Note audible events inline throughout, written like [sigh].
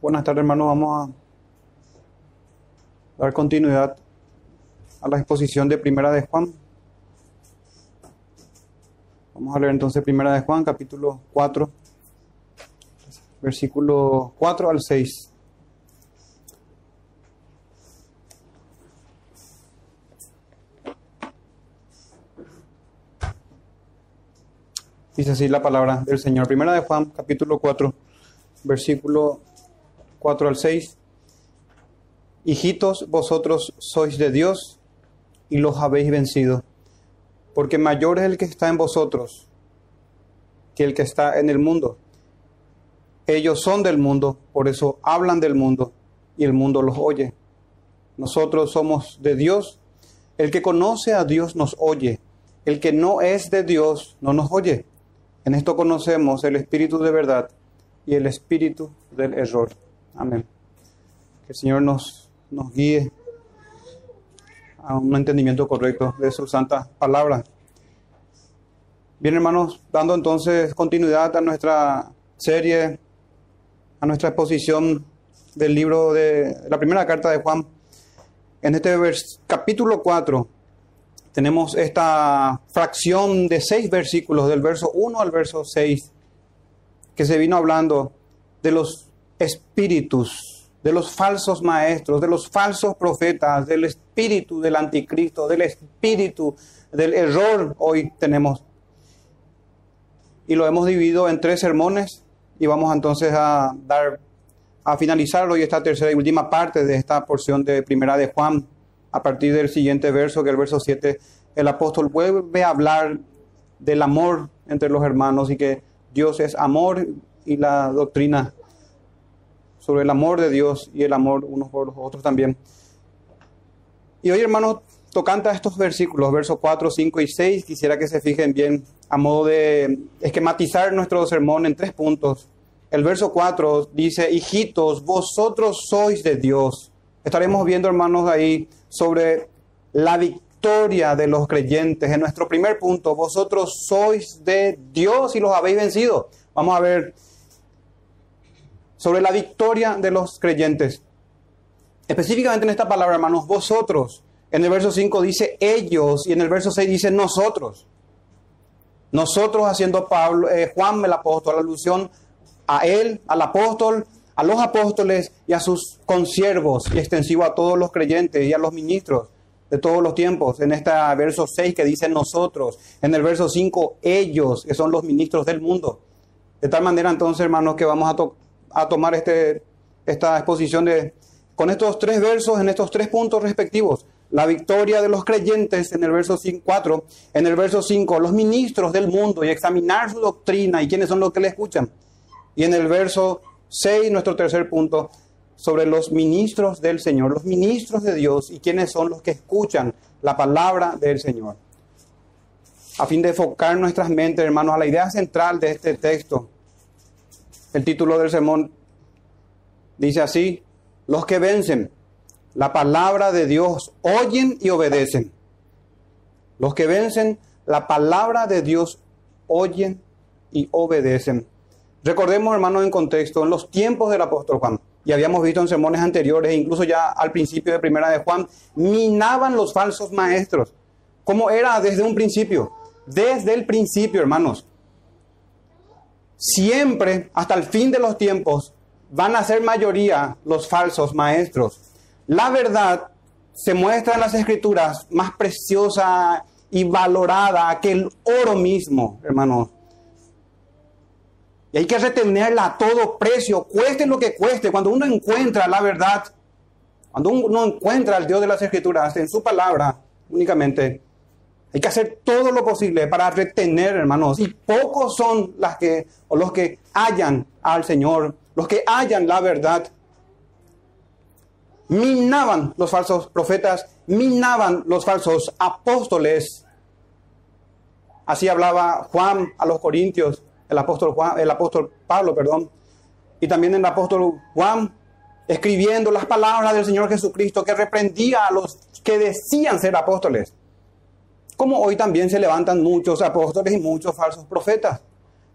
Buenas tardes, hermanos. Vamos a dar continuidad a la exposición de Primera de Juan. Vamos a leer entonces Primera de Juan, capítulo 4, versículo 4 al 6. Dice así la palabra del Señor. Primera de Juan, capítulo 4, versículo 4 al 6. Hijitos, vosotros sois de Dios y los habéis vencido, porque mayor es el que está en vosotros que el que está en el mundo. Ellos son del mundo, por eso hablan del mundo y el mundo los oye. Nosotros somos de Dios. El que conoce a Dios nos oye. El que no es de Dios no nos oye. En esto conocemos el espíritu de verdad y el espíritu del error. Amén. Que el Señor nos, nos guíe a un entendimiento correcto de su santa palabra. Bien, hermanos, dando entonces continuidad a nuestra serie, a nuestra exposición del libro de la primera carta de Juan. En este capítulo 4 tenemos esta fracción de seis versículos, del verso 1 al verso 6, que se vino hablando de los espíritus, de los falsos maestros, de los falsos profetas, del espíritu del anticristo, del espíritu del error hoy tenemos. Y lo hemos dividido en tres sermones y vamos entonces a dar a finalizar hoy esta tercera y última parte de esta porción de Primera de Juan a partir del siguiente verso, que el verso 7, el apóstol vuelve a hablar del amor entre los hermanos y que Dios es amor y la doctrina sobre el amor de Dios y el amor unos por los otros también. Y hoy, hermanos, tocando estos versículos, versos 4, 5 y 6, quisiera que se fijen bien a modo de esquematizar nuestro sermón en tres puntos. El verso 4 dice, hijitos, vosotros sois de Dios. Estaremos viendo, hermanos, ahí sobre la victoria de los creyentes. En nuestro primer punto, vosotros sois de Dios y los habéis vencido. Vamos a ver sobre la victoria de los creyentes. Específicamente en esta palabra, hermanos, vosotros. En el verso 5 dice ellos y en el verso 6 dice nosotros. Nosotros haciendo Pablo, eh, Juan el apóstol, alusión a él, al apóstol, a los apóstoles y a sus consiervos y extensivo a todos los creyentes y a los ministros de todos los tiempos. En este verso 6 que dice nosotros, en el verso 5 ellos, que son los ministros del mundo. De tal manera entonces, hermanos, que vamos a, a tomar este, esta exposición de, con estos tres versos en estos tres puntos respectivos. La victoria de los creyentes en el verso 4, en el verso 5, los ministros del mundo y examinar su doctrina y quiénes son los que le escuchan. Y en el verso 6, nuestro tercer punto, sobre los ministros del Señor, los ministros de Dios y quiénes son los que escuchan la palabra del Señor. A fin de enfocar nuestras mentes, hermanos, a la idea central de este texto. El título del sermón dice así, los que vencen la palabra de Dios oyen y obedecen. Los que vencen la palabra de Dios oyen y obedecen. Recordemos, hermanos, en contexto, en los tiempos del apóstol Juan, y habíamos visto en sermones anteriores, e incluso ya al principio de primera de Juan, minaban los falsos maestros, como era desde un principio, desde el principio, hermanos. Siempre, hasta el fin de los tiempos, van a ser mayoría los falsos maestros. La verdad se muestra en las escrituras más preciosa y valorada que el oro mismo, hermanos. Y hay que retenerla a todo precio, cueste lo que cueste. Cuando uno encuentra la verdad, cuando uno encuentra al Dios de las Escrituras en su palabra únicamente, hay que hacer todo lo posible para retener, hermanos. Y pocos son las que, o los que hallan al Señor, los que hallan la verdad. Minaban los falsos profetas, minaban los falsos apóstoles. Así hablaba Juan a los Corintios el apóstol, Juan, el apóstol Pablo, perdón, y también el apóstol Juan, escribiendo las palabras del Señor Jesucristo que reprendía a los que decían ser apóstoles. Como hoy también se levantan muchos apóstoles y muchos falsos profetas.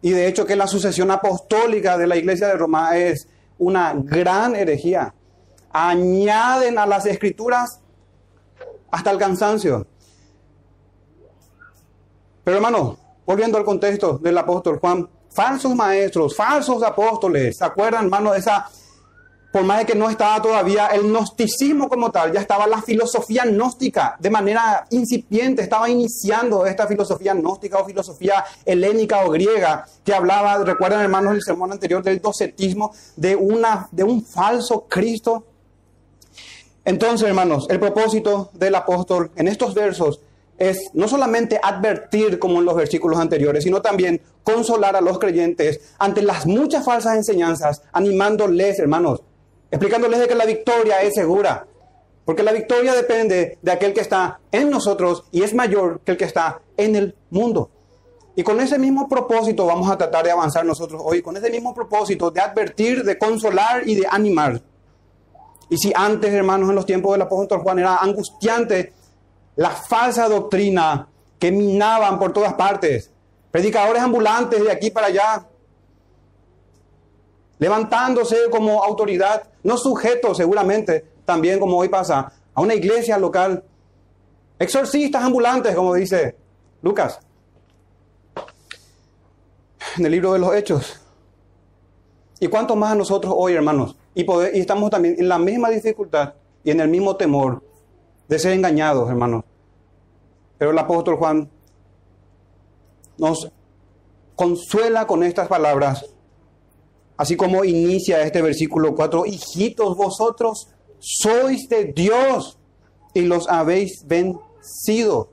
Y de hecho que la sucesión apostólica de la iglesia de Roma es una gran herejía. Añaden a las escrituras hasta el cansancio. Pero hermano, volviendo al contexto del apóstol Juan, falsos maestros, falsos apóstoles, ¿se acuerdan, hermano, de esa por más de que no estaba todavía el gnosticismo como tal, ya estaba la filosofía gnóstica de manera incipiente, estaba iniciando esta filosofía gnóstica o filosofía helénica o griega que hablaba, recuerdan hermanos el sermón anterior del docetismo, de, una, de un falso Cristo. Entonces, hermanos, el propósito del apóstol en estos versos es no solamente advertir como en los versículos anteriores, sino también consolar a los creyentes ante las muchas falsas enseñanzas, animándoles, hermanos, explicándoles de que la victoria es segura, porque la victoria depende de aquel que está en nosotros y es mayor que el que está en el mundo. Y con ese mismo propósito vamos a tratar de avanzar nosotros hoy, con ese mismo propósito de advertir, de consolar y de animar. Y si antes, hermanos, en los tiempos del apóstol Juan era angustiante la falsa doctrina que minaban por todas partes, predicadores ambulantes de aquí para allá, levantándose como autoridad, no sujeto seguramente, también como hoy pasa, a una iglesia local, exorcistas ambulantes, como dice Lucas, en el libro de los Hechos. ¿Y cuánto más a nosotros hoy, hermanos? Y, y estamos también en la misma dificultad y en el mismo temor de ser engañados, hermanos. Pero el apóstol Juan nos consuela con estas palabras Así como inicia este versículo 4, hijitos, vosotros sois de Dios y los habéis vencido.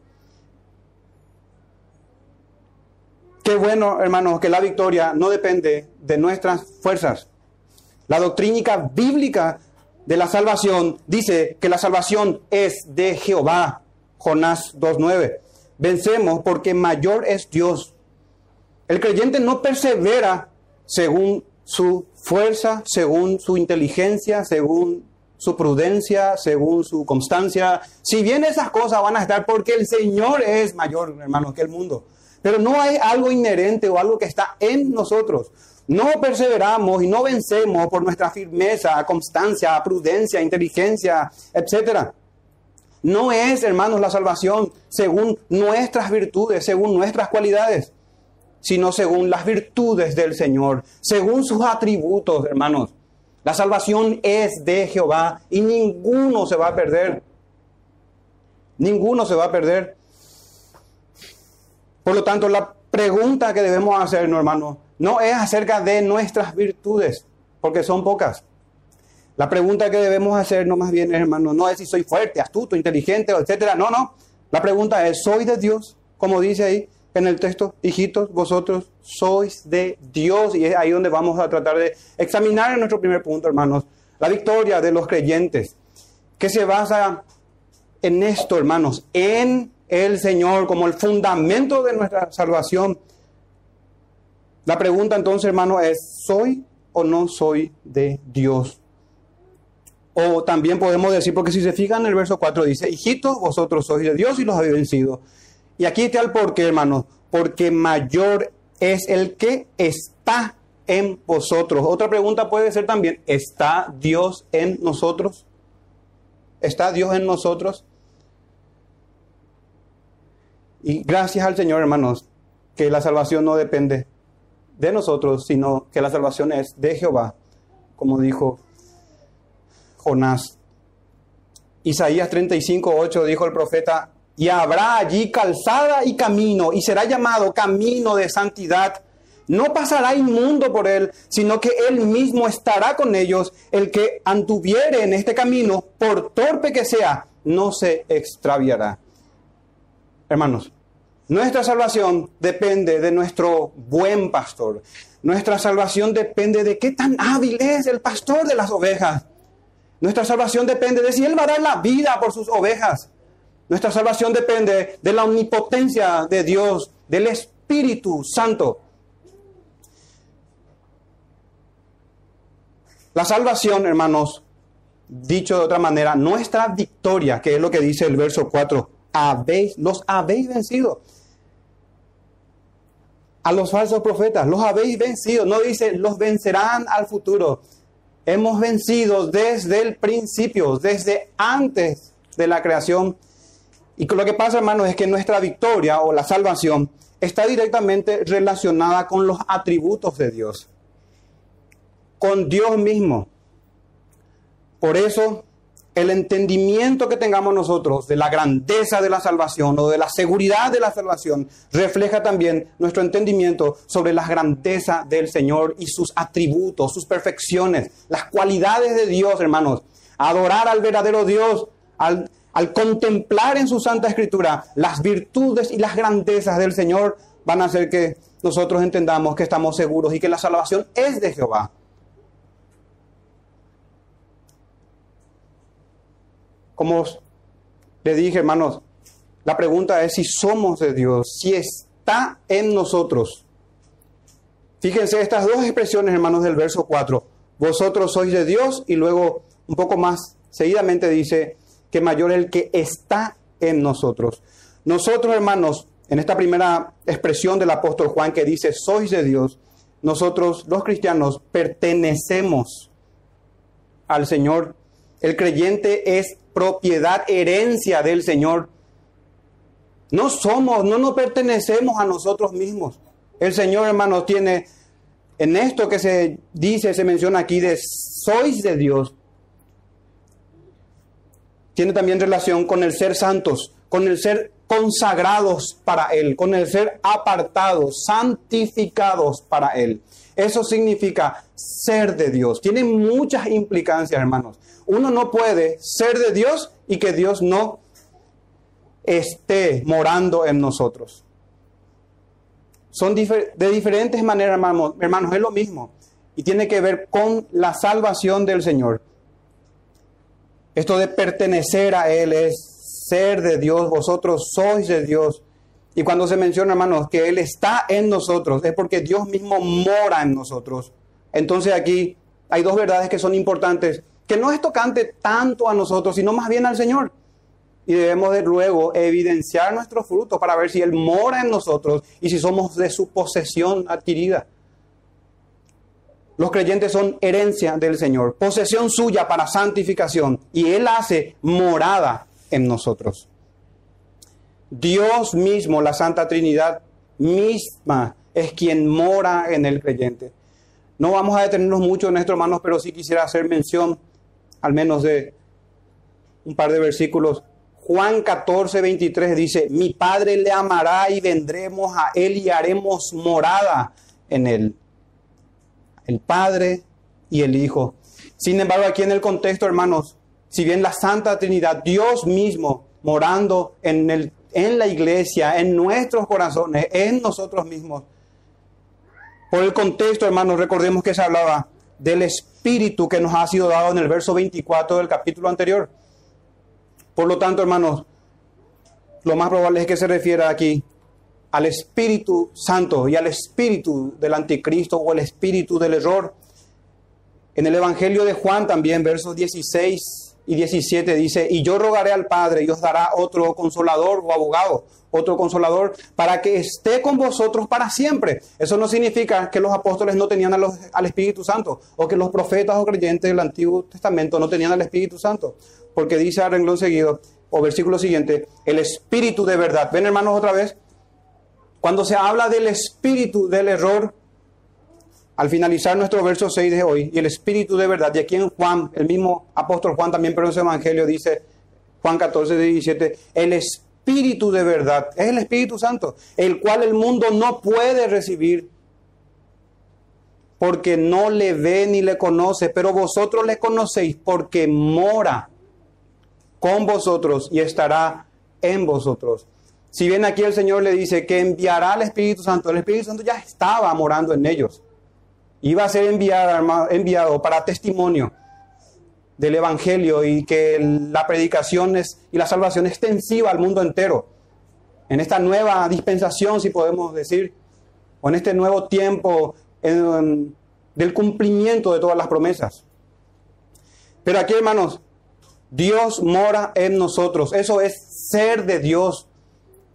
Qué bueno, hermanos, que la victoria no depende de nuestras fuerzas. La doctrínica bíblica de la salvación dice que la salvación es de Jehová. Jonás 2.9. Vencemos porque mayor es Dios. El creyente no persevera según su fuerza, según su inteligencia, según su prudencia, según su constancia. Si bien esas cosas van a estar porque el Señor es mayor, hermano, que el mundo. Pero no hay algo inherente o algo que está en nosotros. No perseveramos y no vencemos por nuestra firmeza, constancia, prudencia, inteligencia, etc. No es, hermanos, la salvación según nuestras virtudes, según nuestras cualidades sino según las virtudes del Señor, según sus atributos, hermanos. La salvación es de Jehová y ninguno se va a perder. Ninguno se va a perder. Por lo tanto, la pregunta que debemos hacer, hermano, no es acerca de nuestras virtudes, porque son pocas. La pregunta que debemos hacer, no más bien, hermano, no es si soy fuerte, astuto, inteligente, etcétera. No, no. La pregunta es, ¿soy de Dios? Como dice ahí, en el texto, hijitos, vosotros sois de Dios. Y es ahí donde vamos a tratar de examinar en nuestro primer punto, hermanos, la victoria de los creyentes, que se basa en esto, hermanos, en el Señor como el fundamento de nuestra salvación. La pregunta entonces, hermano, es, ¿soy o no soy de Dios? O también podemos decir, porque si se fijan el verso 4 dice, hijitos, vosotros sois de Dios y los habéis vencido. Y aquí está el porqué, hermano. Porque mayor es el que está en vosotros. Otra pregunta puede ser también, ¿está Dios en nosotros? ¿Está Dios en nosotros? Y gracias al Señor, hermanos, que la salvación no depende de nosotros, sino que la salvación es de Jehová, como dijo Jonás. Isaías 35, 8 dijo el profeta, y habrá allí calzada y camino, y será llamado camino de santidad. No pasará inmundo por él, sino que él mismo estará con ellos. El que antuviere en este camino, por torpe que sea, no se extraviará. Hermanos, nuestra salvación depende de nuestro buen pastor. Nuestra salvación depende de qué tan hábil es el pastor de las ovejas. Nuestra salvación depende de si él va a dar la vida por sus ovejas. Nuestra salvación depende de la omnipotencia de Dios, del Espíritu Santo. La salvación, hermanos, dicho de otra manera, nuestra victoria, que es lo que dice el verso 4, habéis, los habéis vencido. A los falsos profetas, los habéis vencido. No dice, los vencerán al futuro. Hemos vencido desde el principio, desde antes de la creación. Y lo que pasa, hermanos, es que nuestra victoria o la salvación está directamente relacionada con los atributos de Dios, con Dios mismo. Por eso el entendimiento que tengamos nosotros de la grandeza de la salvación o de la seguridad de la salvación refleja también nuestro entendimiento sobre la grandeza del Señor y sus atributos, sus perfecciones, las cualidades de Dios, hermanos. Adorar al verdadero Dios, al, al contemplar en su Santa Escritura las virtudes y las grandezas del Señor, van a hacer que nosotros entendamos que estamos seguros y que la salvación es de Jehová. Como le dije, hermanos, la pregunta es si somos de Dios, si está en nosotros. Fíjense estas dos expresiones, hermanos, del verso 4. Vosotros sois de Dios y luego un poco más seguidamente dice que mayor el que está en nosotros. Nosotros, hermanos, en esta primera expresión del apóstol Juan que dice, sois de Dios, nosotros los cristianos pertenecemos al Señor. El creyente es propiedad, herencia del Señor. No somos, no nos pertenecemos a nosotros mismos. El Señor, hermanos, tiene en esto que se dice, se menciona aquí de sois de Dios, tiene también relación con el ser santos, con el ser consagrados para Él, con el ser apartados, santificados para Él. Eso significa ser de Dios. Tiene muchas implicancias, hermanos. Uno no puede ser de Dios y que Dios no esté morando en nosotros. Son de diferentes maneras, hermanos, hermanos, es lo mismo. Y tiene que ver con la salvación del Señor. Esto de pertenecer a Él es ser de Dios, vosotros sois de Dios. Y cuando se menciona, hermanos, que Él está en nosotros, es porque Dios mismo mora en nosotros. Entonces aquí hay dos verdades que son importantes, que no es tocante tanto a nosotros, sino más bien al Señor. Y debemos de luego evidenciar nuestros frutos para ver si Él mora en nosotros y si somos de su posesión adquirida. Los creyentes son herencia del Señor, posesión suya para santificación, y Él hace morada en nosotros. Dios mismo, la Santa Trinidad misma, es quien mora en el creyente. No vamos a detenernos mucho en esto, hermanos, pero sí quisiera hacer mención al menos de un par de versículos. Juan 14, 23 dice, mi Padre le amará y vendremos a Él y haremos morada en Él. El Padre y el Hijo. Sin embargo, aquí en el contexto, hermanos, si bien la Santa Trinidad, Dios mismo morando en el en la iglesia, en nuestros corazones, en nosotros mismos. Por el contexto, hermanos, recordemos que se hablaba del Espíritu que nos ha sido dado en el verso 24 del capítulo anterior. Por lo tanto, hermanos, lo más probable es que se refiera aquí al Espíritu Santo y al Espíritu del Anticristo o el Espíritu del error. En el Evangelio de Juan también, versos 16 y 17 dice, y yo rogaré al Padre y os dará otro consolador o abogado, otro consolador, para que esté con vosotros para siempre. Eso no significa que los apóstoles no tenían al Espíritu Santo o que los profetas o creyentes del Antiguo Testamento no tenían al Espíritu Santo, porque dice a renglón seguido, o versículo siguiente, el Espíritu de verdad. ¿Ven hermanos otra vez? Cuando se habla del Espíritu del error, al finalizar nuestro verso 6 de hoy, y el Espíritu de verdad, y aquí en Juan, el mismo apóstol Juan también, pero en Evangelio dice, Juan 14, 17, el Espíritu de verdad, es el Espíritu Santo, el cual el mundo no puede recibir porque no le ve ni le conoce, pero vosotros le conocéis porque mora con vosotros y estará en vosotros. Si bien aquí el Señor le dice que enviará al Espíritu Santo, el Espíritu Santo ya estaba morando en ellos iba a ser enviado, para testimonio del Evangelio y que la predicación es, y la salvación extensiva al mundo entero. En esta nueva dispensación, si podemos decir, o en este nuevo tiempo del cumplimiento de todas las promesas. Pero aquí, hermanos, Dios mora en nosotros. Eso es ser de Dios.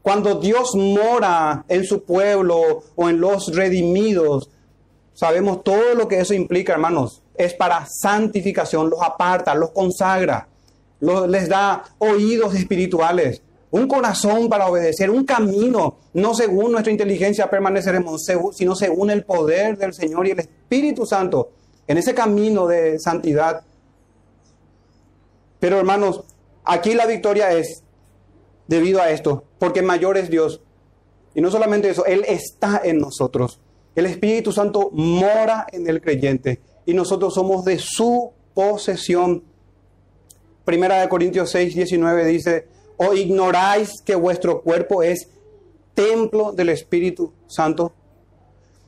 Cuando Dios mora en su pueblo o en los redimidos, Sabemos todo lo que eso implica, hermanos. Es para santificación, los aparta, los consagra, les da oídos espirituales, un corazón para obedecer, un camino, no según nuestra inteligencia permaneceremos, sino según el poder del Señor y el Espíritu Santo, en ese camino de santidad. Pero hermanos, aquí la victoria es debido a esto, porque mayor es Dios. Y no solamente eso, Él está en nosotros. El Espíritu Santo mora en el creyente y nosotros somos de su posesión. Primera de Corintios 6, 19 dice, o ignoráis que vuestro cuerpo es templo del Espíritu Santo,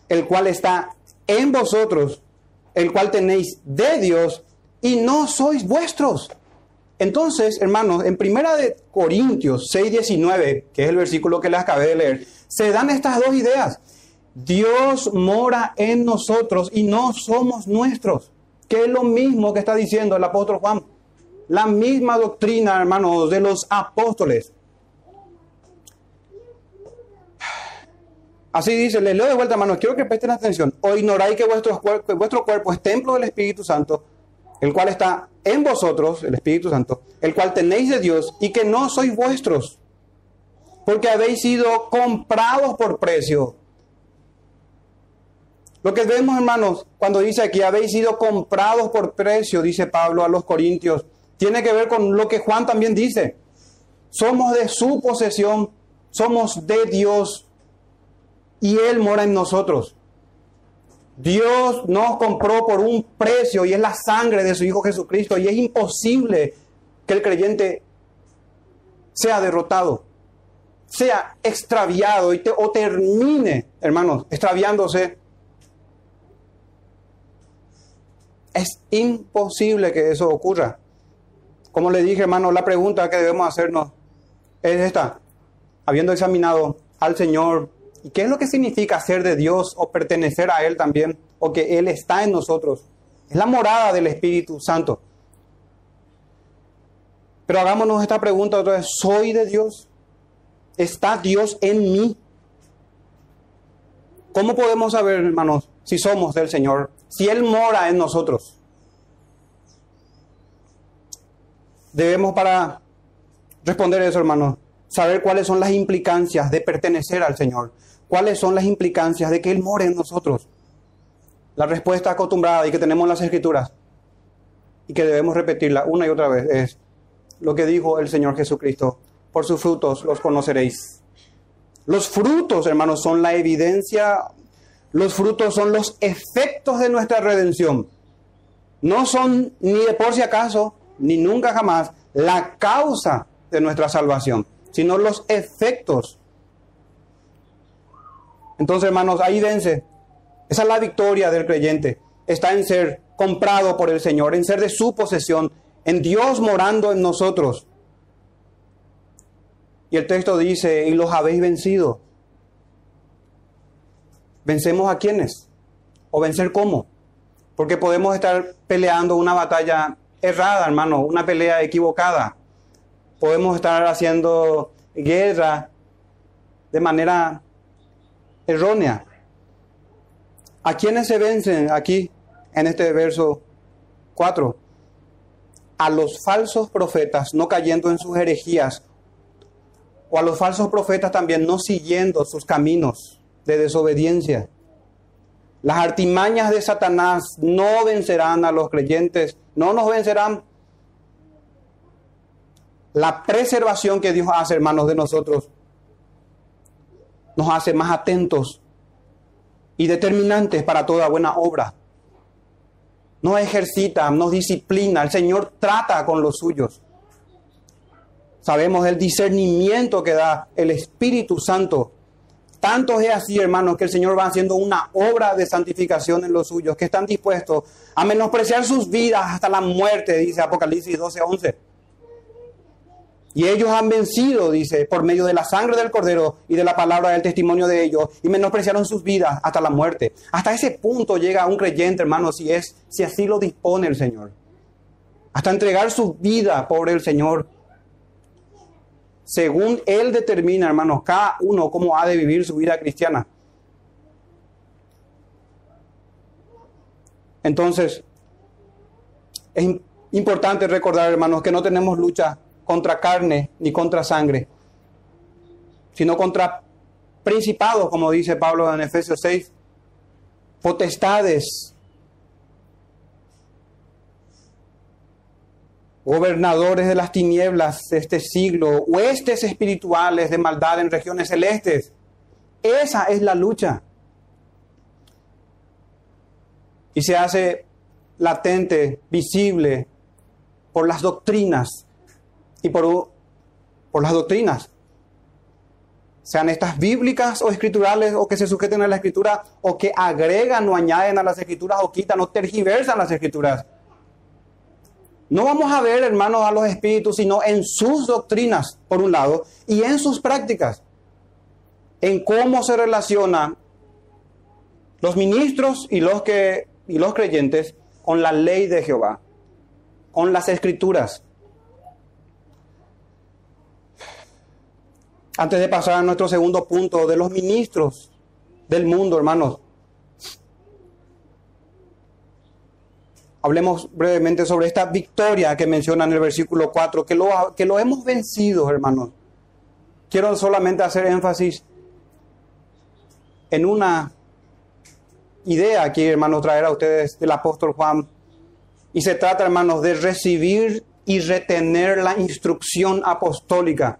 el cual está en vosotros, el cual tenéis de Dios y no sois vuestros. Entonces, hermanos, en Primera de Corintios 6, 19, que es el versículo que les acabé de leer, se dan estas dos ideas. Dios mora en nosotros y no somos nuestros, que es lo mismo que está diciendo el apóstol Juan la misma doctrina, hermanos, de los apóstoles. Así dice, les leo de vuelta, hermanos, quiero que presten atención. O ignoráis que vuestro cuerpo es templo del Espíritu Santo, el cual está en vosotros, el Espíritu Santo, el cual tenéis de Dios y que no sois vuestros, porque habéis sido comprados por precio. Lo que vemos, hermanos, cuando dice aquí, habéis sido comprados por precio, dice Pablo a los Corintios, tiene que ver con lo que Juan también dice. Somos de su posesión, somos de Dios y Él mora en nosotros. Dios nos compró por un precio y es la sangre de su Hijo Jesucristo y es imposible que el creyente sea derrotado, sea extraviado y o termine, hermanos, extraviándose. Es imposible que eso ocurra. Como le dije, hermano, la pregunta que debemos hacernos es esta. Habiendo examinado al Señor, ¿y qué es lo que significa ser de Dios o pertenecer a Él también? O que Él está en nosotros. Es la morada del Espíritu Santo. Pero hagámonos esta pregunta otra vez. ¿Soy de Dios? ¿Está Dios en mí? ¿Cómo podemos saber, hermanos, si somos del Señor? Si Él mora en nosotros. Debemos para responder eso, hermano, saber cuáles son las implicancias de pertenecer al Señor. ¿Cuáles son las implicancias de que Él more en nosotros? La respuesta acostumbrada y que tenemos en las Escrituras y que debemos repetirla una y otra vez es lo que dijo el Señor Jesucristo. Por sus frutos los conoceréis. Los frutos, hermanos, son la evidencia, los frutos son los efectos de nuestra redención. No son ni de por si acaso, ni nunca jamás la causa de nuestra salvación, sino los efectos. Entonces, hermanos, ahí vence. Esa es la victoria del creyente. Está en ser comprado por el Señor, en ser de su posesión, en Dios morando en nosotros. Y el texto dice, y los habéis vencido. ¿Vencemos a quiénes? ¿O vencer cómo? Porque podemos estar peleando una batalla errada, hermano, una pelea equivocada. Podemos estar haciendo guerra de manera errónea. ¿A quiénes se vencen aquí en este verso 4? A los falsos profetas no cayendo en sus herejías, o a los falsos profetas también no siguiendo sus caminos de desobediencia. Las artimañas de Satanás no vencerán a los creyentes, no nos vencerán. La preservación que Dios hace, hermanos, de nosotros, nos hace más atentos y determinantes para toda buena obra. Nos ejercita, nos disciplina, el Señor trata con los suyos. Sabemos el discernimiento que da el Espíritu Santo tanto es así, hermanos, que el Señor va haciendo una obra de santificación en los suyos, que están dispuestos a menospreciar sus vidas hasta la muerte, dice Apocalipsis 12, 11. Y ellos han vencido, dice, por medio de la sangre del Cordero y de la palabra del testimonio de ellos, y menospreciaron sus vidas hasta la muerte. Hasta ese punto llega un creyente, hermano, si es, si así lo dispone el Señor. Hasta entregar su vida por el Señor según Él determina, hermanos, cada uno cómo ha de vivir su vida cristiana. Entonces, es importante recordar, hermanos, que no tenemos lucha contra carne ni contra sangre, sino contra principados, como dice Pablo en Efesios 6, potestades, gobernadores de las tinieblas de este siglo, huestes espirituales de maldad en regiones celestes. Esa es la lucha. Y se hace latente, visible, por las doctrinas y por, por las doctrinas. Sean estas bíblicas o escriturales o que se sujeten a la escritura o que agregan o añaden a las escrituras o quitan o tergiversan las escrituras. No vamos a ver, hermanos, a los espíritus, sino en sus doctrinas, por un lado, y en sus prácticas, en cómo se relacionan los ministros y los, que, y los creyentes con la ley de Jehová, con las escrituras. Antes de pasar a nuestro segundo punto de los ministros del mundo, hermanos, hablemos brevemente sobre esta victoria que menciona en el versículo 4, que lo, que lo hemos vencido, hermanos. Quiero solamente hacer énfasis en una idea aquí, hermanos, traer a ustedes del apóstol Juan. Y se trata, hermanos, de recibir y retener la instrucción apostólica.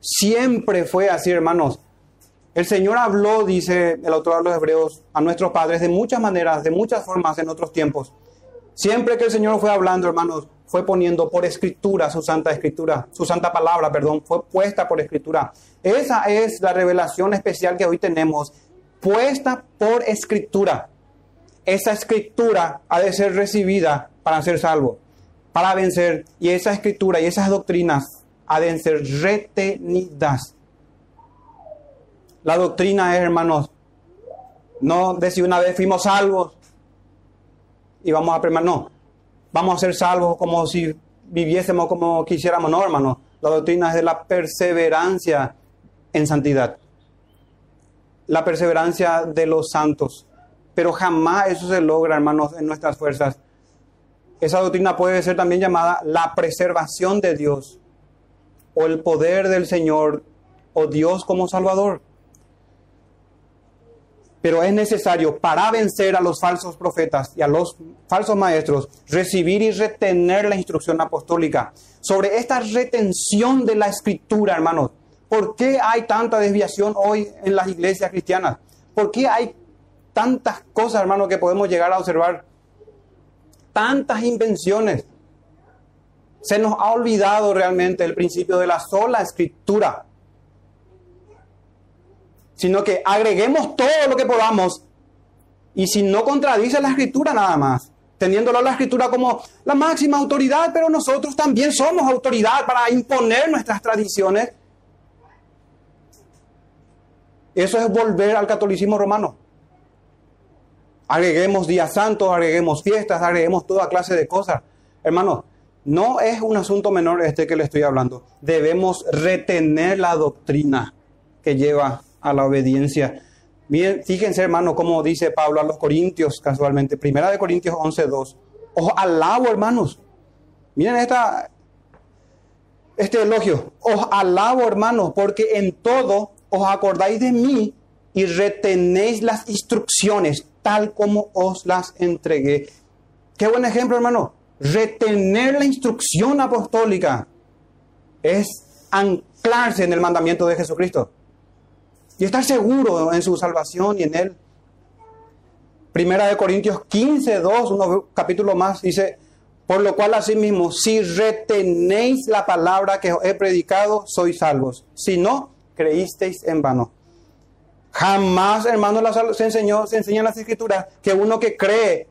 Siempre fue así, hermanos. El Señor habló, dice el autor de los Hebreos, a nuestros padres de muchas maneras, de muchas formas en otros tiempos. Siempre que el Señor fue hablando, hermanos, fue poniendo por escritura su santa escritura, su santa palabra, perdón, fue puesta por escritura. Esa es la revelación especial que hoy tenemos, puesta por escritura. Esa escritura ha de ser recibida para ser salvo, para vencer, y esa escritura y esas doctrinas ha de ser retenidas. La doctrina es, hermanos, no de si una vez fuimos salvos, y vamos a. No, vamos a ser salvos como si viviésemos como quisiéramos, no, hermano. La doctrina es de la perseverancia en santidad. La perseverancia de los santos. Pero jamás eso se logra, hermanos, en nuestras fuerzas. Esa doctrina puede ser también llamada la preservación de Dios o el poder del Señor o Dios como Salvador. Pero es necesario para vencer a los falsos profetas y a los falsos maestros recibir y retener la instrucción apostólica. Sobre esta retención de la escritura, hermanos, ¿por qué hay tanta desviación hoy en las iglesias cristianas? ¿Por qué hay tantas cosas, hermanos, que podemos llegar a observar? Tantas invenciones. Se nos ha olvidado realmente el principio de la sola escritura sino que agreguemos todo lo que podamos y si no contradice la escritura nada más, teniéndolo la escritura como la máxima autoridad, pero nosotros también somos autoridad para imponer nuestras tradiciones. Eso es volver al catolicismo romano. Agreguemos días santos, agreguemos fiestas, agreguemos toda clase de cosas. Hermanos, no es un asunto menor este que le estoy hablando. Debemos retener la doctrina que lleva a la obediencia. Bien, fíjense, hermano, como dice Pablo a los Corintios casualmente. Primera de Corintios 11.2. Os alabo, hermanos. Miren esta, este elogio. Os alabo, hermanos, porque en todo os acordáis de mí y retenéis las instrucciones tal como os las entregué. Qué buen ejemplo, hermano. Retener la instrucción apostólica es anclarse en el mandamiento de Jesucristo y estar seguro en su salvación y en Él. Primera de Corintios 15, 2, un capítulo más, dice, por lo cual asimismo, si retenéis la palabra que os he predicado, sois salvos. Si no, creísteis en vano. Jamás, hermanos, se enseñó, se las escrituras que uno que cree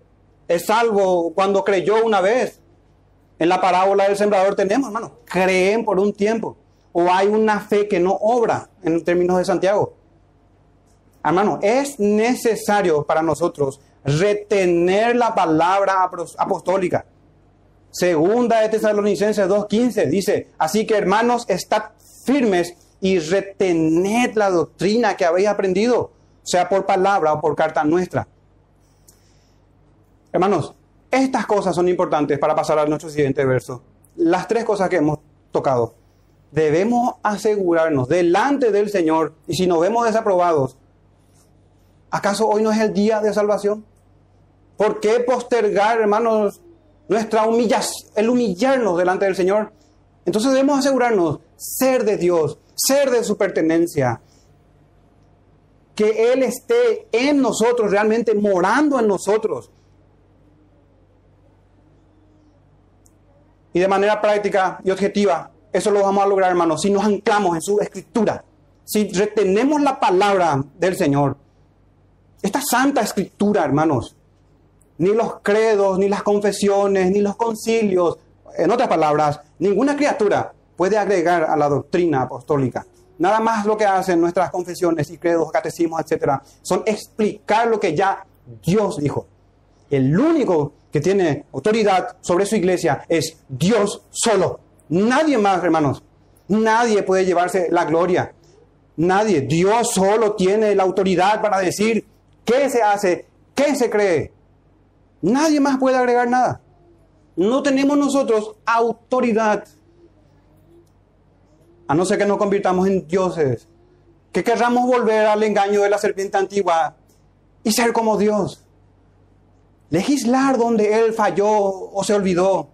es salvo cuando creyó una vez. En la parábola del sembrador tenemos, hermano, creen por un tiempo. O hay una fe que no obra, en términos de Santiago. Hermano, es necesario para nosotros retener la palabra apostólica. Segunda de Tesalonicenses 2.15 dice, así que hermanos, estad firmes y retened la doctrina que habéis aprendido, sea por palabra o por carta nuestra. Hermanos, estas cosas son importantes para pasar a nuestro siguiente verso. Las tres cosas que hemos tocado. Debemos asegurarnos delante del Señor y si nos vemos desaprobados, ¿acaso hoy no es el día de salvación? ¿Por qué postergar, hermanos, nuestra humillación, el humillarnos delante del Señor? Entonces debemos asegurarnos ser de Dios, ser de su pertenencia, que Él esté en nosotros, realmente morando en nosotros. Y de manera práctica y objetiva, eso lo vamos a lograr, hermanos, si nos anclamos en su escritura, si retenemos la palabra del Señor. Esta santa escritura, hermanos, ni los credos, ni las confesiones, ni los concilios, en otras palabras, ninguna criatura puede agregar a la doctrina apostólica. Nada más lo que hacen nuestras confesiones y credos, catecismos, etcétera, son explicar lo que ya Dios dijo. El único que tiene autoridad sobre su iglesia es Dios solo. Nadie más, hermanos. Nadie puede llevarse la gloria. Nadie. Dios solo tiene la autoridad para decir qué se hace, qué se cree. Nadie más puede agregar nada. No tenemos nosotros autoridad. A no ser que nos convirtamos en dioses. Que querramos volver al engaño de la serpiente antigua y ser como Dios legislar donde él falló o se olvidó.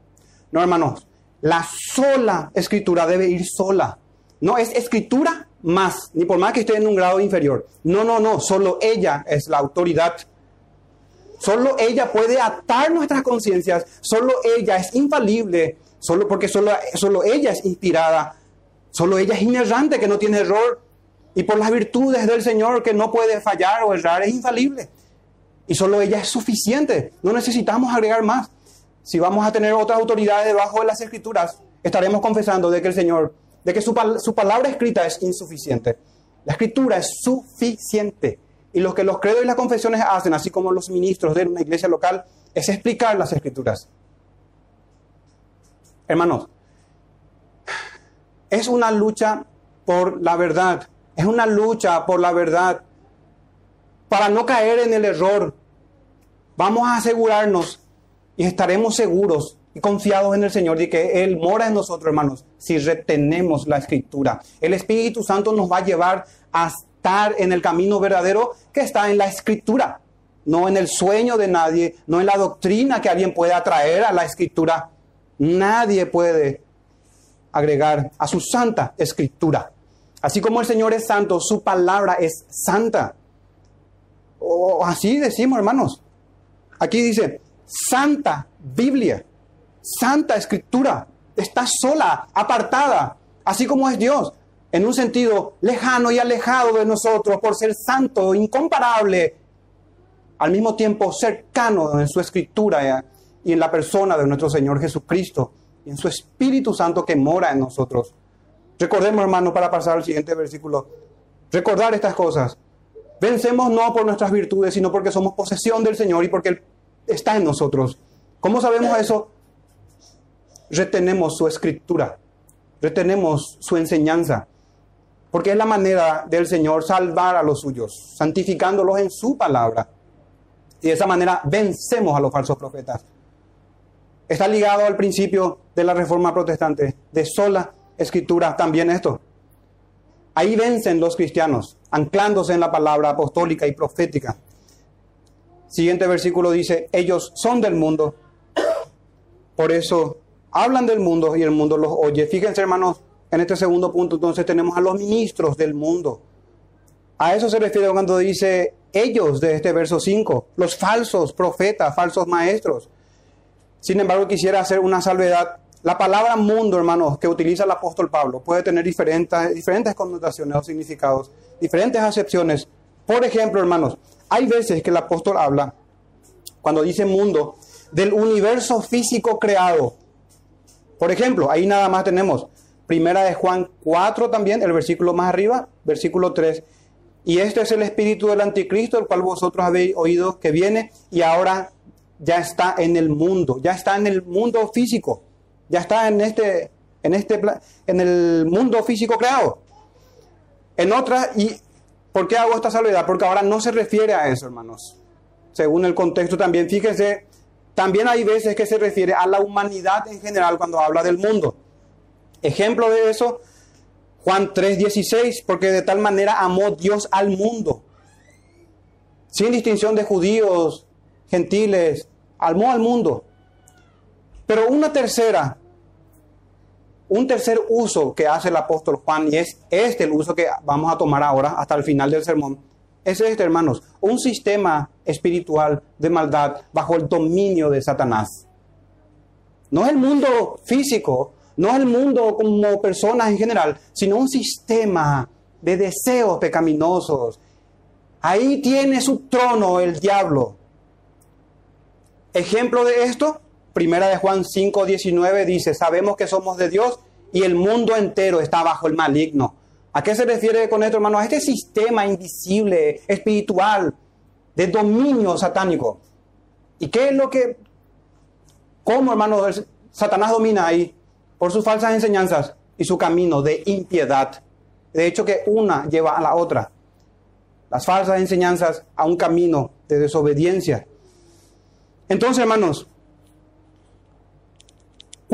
No, hermanos, la sola escritura debe ir sola. No es escritura más, ni por más que esté en un grado inferior. No, no, no, solo ella es la autoridad. Solo ella puede atar nuestras conciencias, solo ella es infalible, solo porque solo, solo ella es inspirada, solo ella es inerrante, que no tiene error, y por las virtudes del Señor que no puede fallar o errar, es infalible. Y solo ella es suficiente. No necesitamos agregar más. Si vamos a tener otras autoridades debajo de las escrituras, estaremos confesando de que el Señor, de que su, palabra escrita es insuficiente. La escritura es suficiente. Y lo que los credos y las confesiones hacen, así como los ministros de una iglesia local, es explicar las escrituras. Hermanos, es una lucha por la verdad. Es una lucha por la verdad para no caer en el error. Vamos a asegurarnos y estaremos seguros y confiados en el Señor de que Él mora en nosotros, hermanos, si retenemos la escritura. El Espíritu Santo nos va a llevar a estar en el camino verdadero que está en la escritura, no en el sueño de nadie, no en la doctrina que alguien puede atraer a la escritura. Nadie puede agregar a su santa escritura. Así como el Señor es santo, su palabra es santa. O así decimos, hermanos. Aquí dice, Santa Biblia, Santa Escritura, está sola, apartada, así como es Dios, en un sentido lejano y alejado de nosotros por ser santo, incomparable, al mismo tiempo cercano en su escritura y en la persona de nuestro Señor Jesucristo y en su Espíritu Santo que mora en nosotros. Recordemos, hermanos, para pasar al siguiente versículo, recordar estas cosas. Vencemos no por nuestras virtudes, sino porque somos posesión del Señor y porque Él está en nosotros. ¿Cómo sabemos eso? Retenemos su escritura, retenemos su enseñanza, porque es la manera del Señor salvar a los suyos, santificándolos en su palabra. Y de esa manera vencemos a los falsos profetas. Está ligado al principio de la reforma protestante, de sola escritura también esto. Ahí vencen los cristianos, anclándose en la palabra apostólica y profética. Siguiente versículo dice, ellos son del mundo, por eso hablan del mundo y el mundo los oye. Fíjense hermanos, en este segundo punto entonces tenemos a los ministros del mundo. A eso se refiere cuando dice ellos de este verso 5, los falsos profetas, falsos maestros. Sin embargo, quisiera hacer una salvedad la palabra mundo, hermanos, que utiliza el apóstol Pablo puede tener diferentes, diferentes connotaciones o significados, diferentes acepciones. Por ejemplo, hermanos, hay veces que el apóstol habla, cuando dice mundo, del universo físico creado. Por ejemplo, ahí nada más tenemos Primera de Juan 4 también, el versículo más arriba, versículo 3. Y este es el espíritu del anticristo, el cual vosotros habéis oído que viene y ahora ya está en el mundo, ya está en el mundo físico. Ya está en este, en este, en el mundo físico creado. En otra, ¿y por qué hago esta salvedad? Porque ahora no se refiere a eso, hermanos. Según el contexto también, fíjense también hay veces que se refiere a la humanidad en general cuando habla del mundo. Ejemplo de eso, Juan 3:16, porque de tal manera amó Dios al mundo, sin distinción de judíos, gentiles, amó al mundo. Pero una tercera, un tercer uso que hace el apóstol Juan, y es este el uso que vamos a tomar ahora hasta el final del sermón, es este, hermanos, un sistema espiritual de maldad bajo el dominio de Satanás. No es el mundo físico, no es el mundo como personas en general, sino un sistema de deseos pecaminosos. Ahí tiene su trono el diablo. Ejemplo de esto, Primera de Juan 5, 19 dice, sabemos que somos de Dios y el mundo entero está bajo el maligno. ¿A qué se refiere con esto, hermano? A este sistema invisible, espiritual, de dominio satánico. ¿Y qué es lo que, cómo, hermano, Satanás domina ahí? Por sus falsas enseñanzas y su camino de impiedad. De hecho, que una lleva a la otra. Las falsas enseñanzas a un camino de desobediencia. Entonces, hermanos,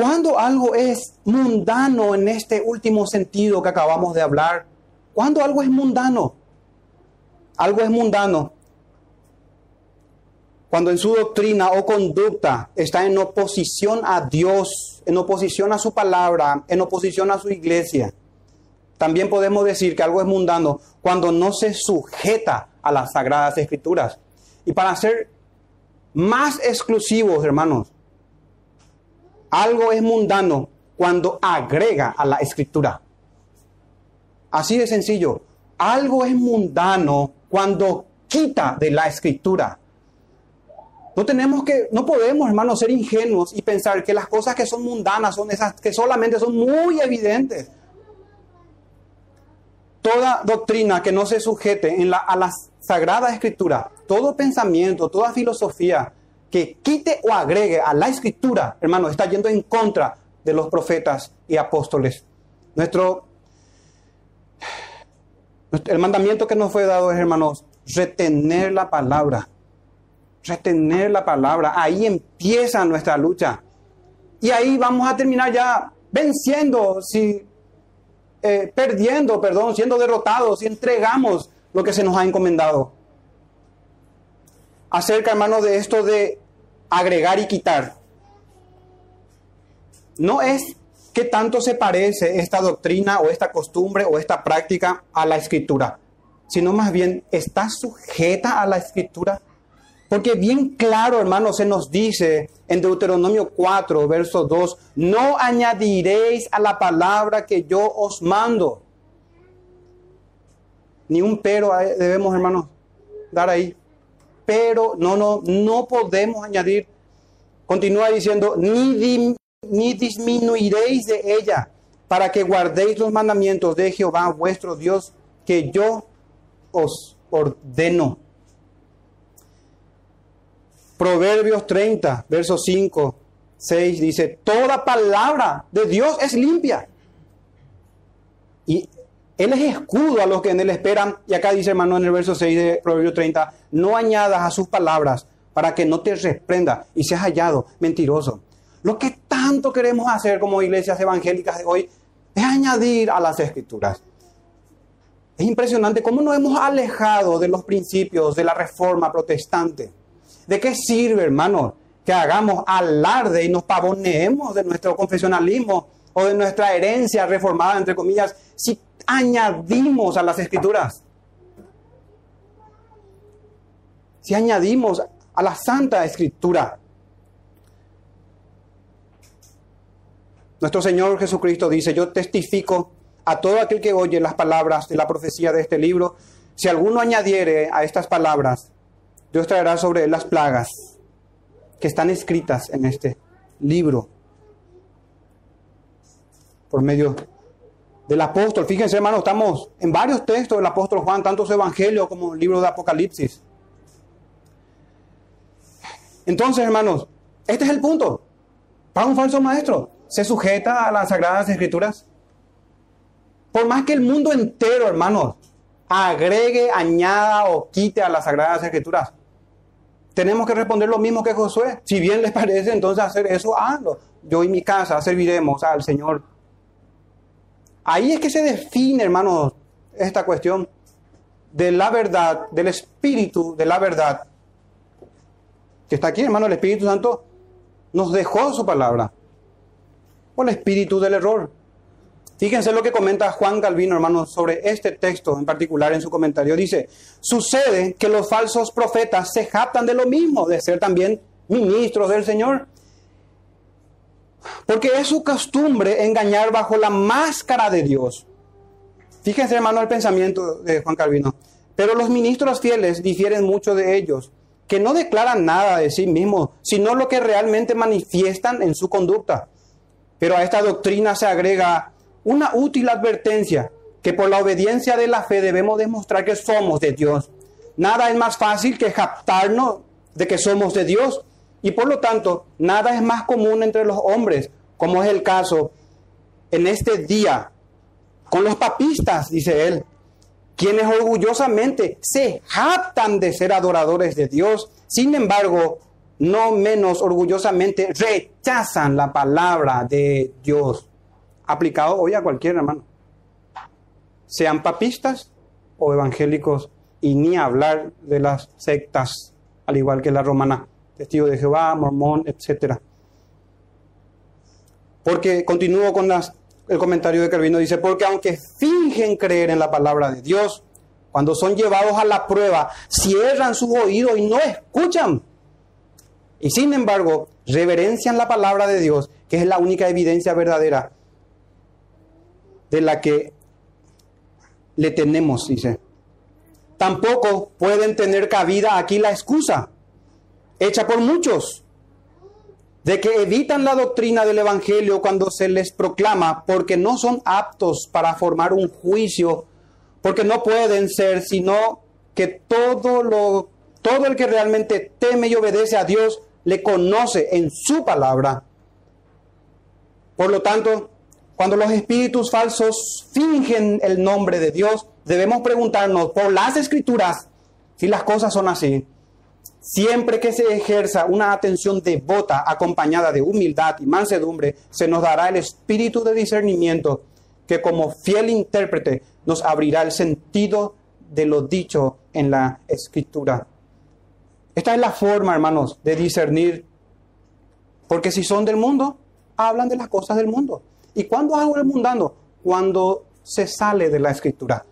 cuando algo es mundano en este último sentido que acabamos de hablar, cuando algo es mundano, algo es mundano, cuando en su doctrina o conducta está en oposición a Dios, en oposición a su palabra, en oposición a su iglesia. También podemos decir que algo es mundano cuando no se sujeta a las sagradas escrituras. Y para ser más exclusivos, hermanos, algo es mundano cuando agrega a la escritura. Así de sencillo. Algo es mundano cuando quita de la escritura. No tenemos que, no podemos, hermanos, ser ingenuos y pensar que las cosas que son mundanas son esas que solamente son muy evidentes. Toda doctrina que no se sujete a la Sagrada Escritura, todo pensamiento, toda filosofía, que quite o agregue a la escritura, hermano, está yendo en contra de los profetas y apóstoles. Nuestro, el mandamiento que nos fue dado es, hermanos, retener la palabra. Retener la palabra. Ahí empieza nuestra lucha. Y ahí vamos a terminar ya venciendo, si, eh, perdiendo, perdón, siendo derrotados, si entregamos lo que se nos ha encomendado. Acerca, hermano, de esto de agregar y quitar. No es que tanto se parece esta doctrina o esta costumbre o esta práctica a la escritura, sino más bien está sujeta a la escritura. Porque bien claro, hermano, se nos dice en Deuteronomio 4, verso 2, no añadiréis a la palabra que yo os mando. Ni un pero debemos, hermanos, dar ahí pero no, no, no podemos añadir. Continúa diciendo, ni, ni disminuiréis de ella para que guardéis los mandamientos de Jehová vuestro Dios que yo os ordeno. Proverbios 30, verso 5, 6 dice, toda palabra de Dios es limpia. Y él es escudo a los que en Él esperan. Y acá dice hermano en el verso 6 de Proverbio 30, no añadas a sus palabras para que no te reprenda y seas hallado mentiroso. Lo que tanto queremos hacer como iglesias evangélicas de hoy es añadir a las escrituras. Es impresionante cómo nos hemos alejado de los principios de la reforma protestante. ¿De qué sirve, hermano, que hagamos alarde y nos pavoneemos de nuestro confesionalismo o de nuestra herencia reformada, entre comillas, si añadimos a las escrituras. Si añadimos a la Santa Escritura. Nuestro Señor Jesucristo dice, yo testifico a todo aquel que oye las palabras de la profecía de este libro, si alguno añadiere a estas palabras, Dios traerá sobre él las plagas que están escritas en este libro por medio del apóstol. Fíjense, hermano, estamos en varios textos del apóstol Juan, tanto su evangelio como el libro de Apocalipsis. Entonces, hermanos, este es el punto. Para un falso maestro, ¿se sujeta a las sagradas escrituras? Por más que el mundo entero, hermanos, agregue, añada o quite a las sagradas escrituras, tenemos que responder lo mismo que Josué. Si bien les [laughs] parece entonces hacer eso, hazlo. Yo y mi casa serviremos al Señor. Ahí es que se define, hermanos, esta cuestión de la verdad, del espíritu de la verdad. Que está aquí, hermano, el Espíritu Santo nos dejó su palabra. O el espíritu del error. Fíjense lo que comenta Juan Calvino, hermano, sobre este texto en particular en su comentario. Dice, sucede que los falsos profetas se jactan de lo mismo, de ser también ministros del Señor. Porque es su costumbre engañar bajo la máscara de Dios. Fíjense, hermano, el pensamiento de Juan Calvino. Pero los ministros fieles difieren mucho de ellos, que no declaran nada de sí mismos, sino lo que realmente manifiestan en su conducta. Pero a esta doctrina se agrega una útil advertencia que por la obediencia de la fe debemos demostrar que somos de Dios. Nada es más fácil que captarnos de que somos de Dios y por lo tanto nada es más común entre los hombres, como es el caso en este día con los papistas, dice él, quienes orgullosamente se jactan de ser adoradores de Dios, sin embargo, no menos orgullosamente rechazan la palabra de Dios aplicado hoy a cualquier hermano. Sean papistas o evangélicos y ni hablar de las sectas, al igual que la romana, testigo de Jehová, mormón, etc. Porque continúo con las, el comentario de Calvino, dice, porque aunque fingen creer en la palabra de Dios, cuando son llevados a la prueba, cierran sus oídos y no escuchan. Y sin embargo, reverencian la palabra de Dios, que es la única evidencia verdadera de la que le tenemos, dice. Tampoco pueden tener cabida aquí la excusa, hecha por muchos, de que evitan la doctrina del Evangelio cuando se les proclama porque no son aptos para formar un juicio, porque no pueden ser, sino que todo, lo, todo el que realmente teme y obedece a Dios le conoce en su palabra. Por lo tanto, cuando los espíritus falsos fingen el nombre de Dios, debemos preguntarnos por las escrituras si las cosas son así. Siempre que se ejerza una atención devota acompañada de humildad y mansedumbre, se nos dará el espíritu de discernimiento que como fiel intérprete nos abrirá el sentido de lo dicho en la escritura. Esta es la forma, hermanos, de discernir, porque si son del mundo, hablan de las cosas del mundo. ¿Y cuándo hago el mundano? Cuando se sale de la escritura.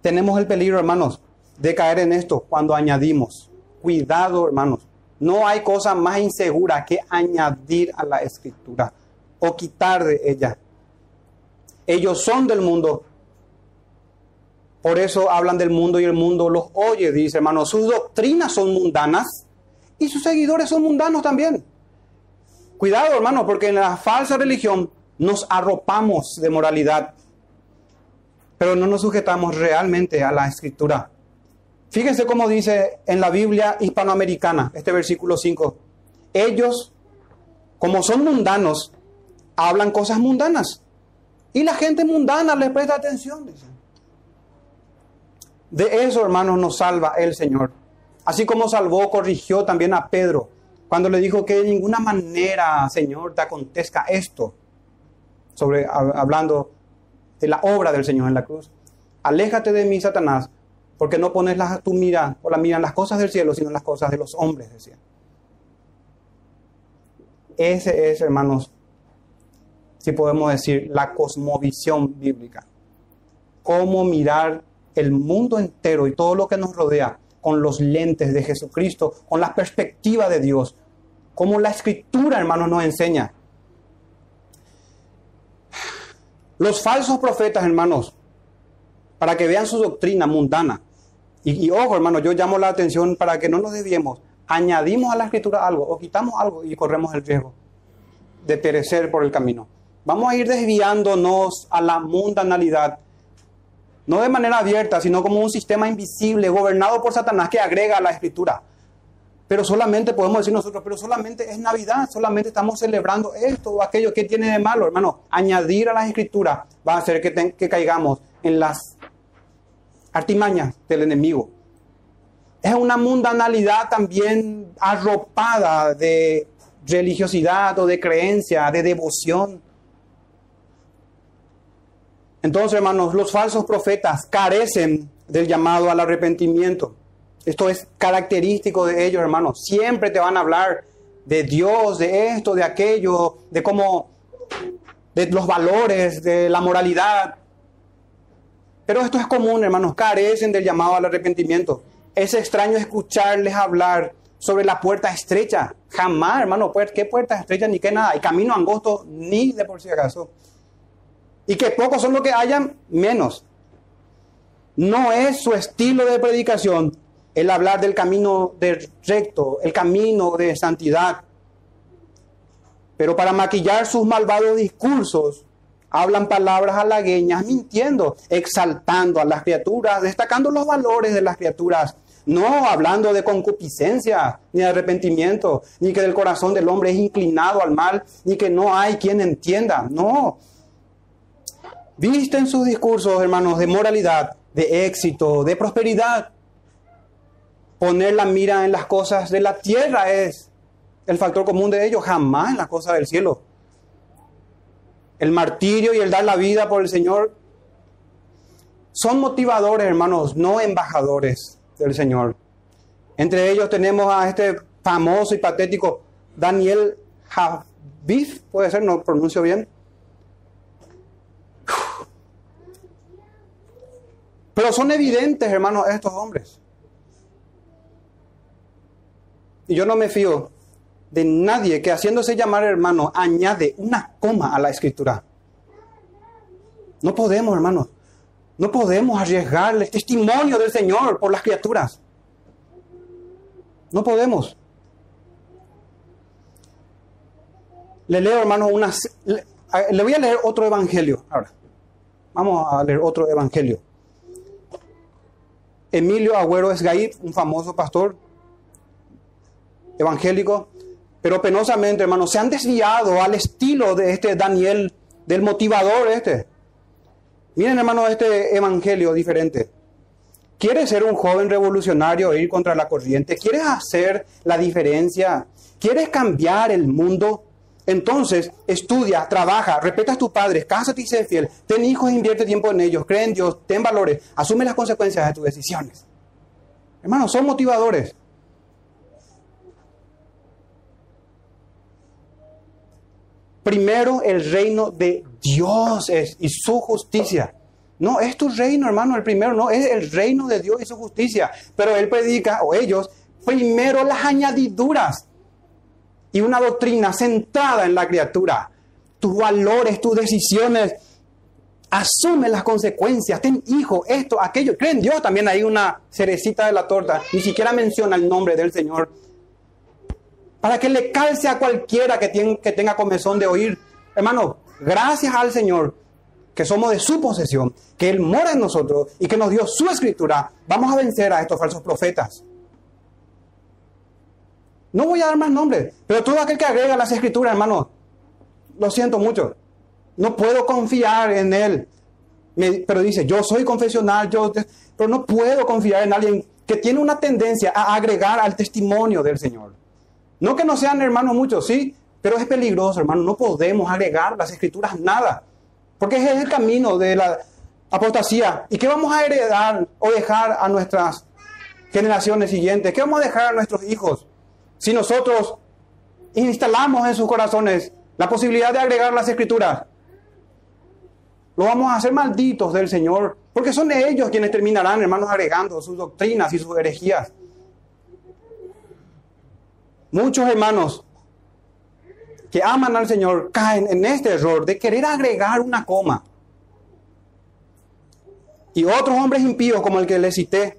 Tenemos el peligro, hermanos, de caer en esto cuando añadimos. Cuidado, hermanos. No hay cosa más insegura que añadir a la escritura o quitar de ella. Ellos son del mundo. Por eso hablan del mundo y el mundo los oye, dice hermanos. Sus doctrinas son mundanas y sus seguidores son mundanos también. Cuidado, hermano, porque en la falsa religión nos arropamos de moralidad, pero no nos sujetamos realmente a la escritura. Fíjense cómo dice en la Biblia hispanoamericana, este versículo 5. Ellos, como son mundanos, hablan cosas mundanas. Y la gente mundana les presta atención. De eso, hermanos, nos salva el Señor. Así como salvó, corrigió también a Pedro cuando le dijo que de ninguna manera, Señor, te acontezca esto, sobre, hablando de la obra del Señor en la cruz. Aléjate de mí, Satanás, porque no pones tu mira o la mira en las cosas del cielo, sino en las cosas de los hombres, decía. Ese es, hermanos, si podemos decir, la cosmovisión bíblica. Cómo mirar el mundo entero y todo lo que nos rodea con los lentes de Jesucristo, con la perspectiva de Dios, como la escritura, hermanos, nos enseña. Los falsos profetas, hermanos, para que vean su doctrina mundana. Y, ojo, hermanos, yo llamo la atención para que no nos desviemos. Añadimos a la escritura algo o quitamos algo y corremos el riesgo de perecer por el camino. Vamos a ir desviándonos a la mundanalidad, no de manera abierta, sino como un sistema invisible gobernado por Satanás que agrega a la escritura. Pero solamente podemos decir nosotros, pero solamente es Navidad, solamente estamos celebrando esto o aquello que tiene de malo, hermano. Añadir a las escrituras va a hacer que, que caigamos en las artimañas del enemigo. Es una mundanalidad también arropada de religiosidad o de creencia, de devoción. Entonces, hermanos, los falsos profetas carecen del llamado al arrepentimiento. Esto es característico de ellos, hermanos. Siempre te van a hablar de Dios, de esto, de aquello, de cómo, de los valores, de la moralidad. Pero esto es común, hermanos, carecen del llamado al arrepentimiento. Es extraño escucharles hablar sobre la puerta estrecha. Jamás, hermano, ¿qué puerta estrecha ni qué nada? Y camino angosto ni de por si acaso. Y que pocos son los que hayan, menos. No es su estilo de predicación el hablar del camino recto, el camino de santidad. Pero para maquillar sus malvados discursos, hablan palabras halagueñas, mintiendo, exaltando a las criaturas, destacando los valores de las criaturas, no hablando de concupiscencia, ni de arrepentimiento, ni que el corazón del hombre es inclinado al mal, ni que no hay quien entienda. No, Visten sus discursos, hermanos, de moralidad, de éxito, de prosperidad. Poner la mira en las cosas de la tierra es el factor común de ellos, jamás en las cosas del cielo. El martirio y el dar la vida por el Señor son motivadores, hermanos, no embajadores del Señor. Entre ellos tenemos a este famoso y patético Daniel Javif, puede ser, no pronuncio bien, Pero son evidentes, hermanos, estos hombres. Y yo no me fío de nadie que haciéndose llamar hermano añade una coma a la escritura. No podemos, hermanos. No podemos arriesgar el testimonio del Señor por las criaturas. No podemos. Le leo, hermanos, unas. Le voy a leer otro evangelio ahora. Vamos a leer otro evangelio. Emilio Agüero Esgaí, un famoso pastor evangélico, pero penosamente, hermanos, se han desviado al estilo de este Daniel, del motivador este. Miren, hermanos, este evangelio diferente. ¿Quieres ser un joven revolucionario e ir contra la corriente? ¿Quieres hacer la diferencia? ¿Quieres cambiar el mundo? Entonces, estudia, trabaja, respeta a tus padres, cásate y sé fiel, ten hijos e invierte tiempo en ellos, cree en Dios, ten valores, asume las consecuencias de tus decisiones. Hermanos, son motivadores. Primero el reino de Dios es y su justicia. No, es tu reino, hermano, el primero no, es el reino de Dios y su justicia. Pero él predica, o ellos, primero las añadiduras y una doctrina centrada en la criatura. Tus valores, tus decisiones, asume las consecuencias, ten hijo, esto, aquello. Creen Dios, también hay una cerecita de la torta, ni siquiera menciona el nombre del Señor. Para que le calce a cualquiera que, que tenga comezón de oír. Hermano, gracias al Señor que somos de su posesión, que Él mora en nosotros y que nos dio su escritura, vamos a vencer a estos falsos profetas. No voy a dar más nombres, pero todo aquel que agrega las escrituras, hermano, lo siento mucho. No puedo confiar en él. pero dice, yo soy confesional, yo, pero no puedo confiar en alguien que tiene una tendencia a agregar al testimonio del Señor. No que no sean hermanos muchos, sí, pero es peligroso, hermano. No podemos agregar las escrituras nada, porque es el camino de la apostasía. ¿Y qué vamos a heredar o dejar a nuestras generaciones siguientes? ¿Qué vamos a dejar a nuestros hijos? si nosotros instalamos en sus corazones la posibilidad de agregar las escrituras, lo vamos a hacer malditos del Señor, porque son ellos quienes terminarán, hermanos, agregando sus doctrinas y sus herejías. Muchos hermanos que aman al Señor caen en este error de querer agregar una coma. Y otros hombres impíos, como el que les cité,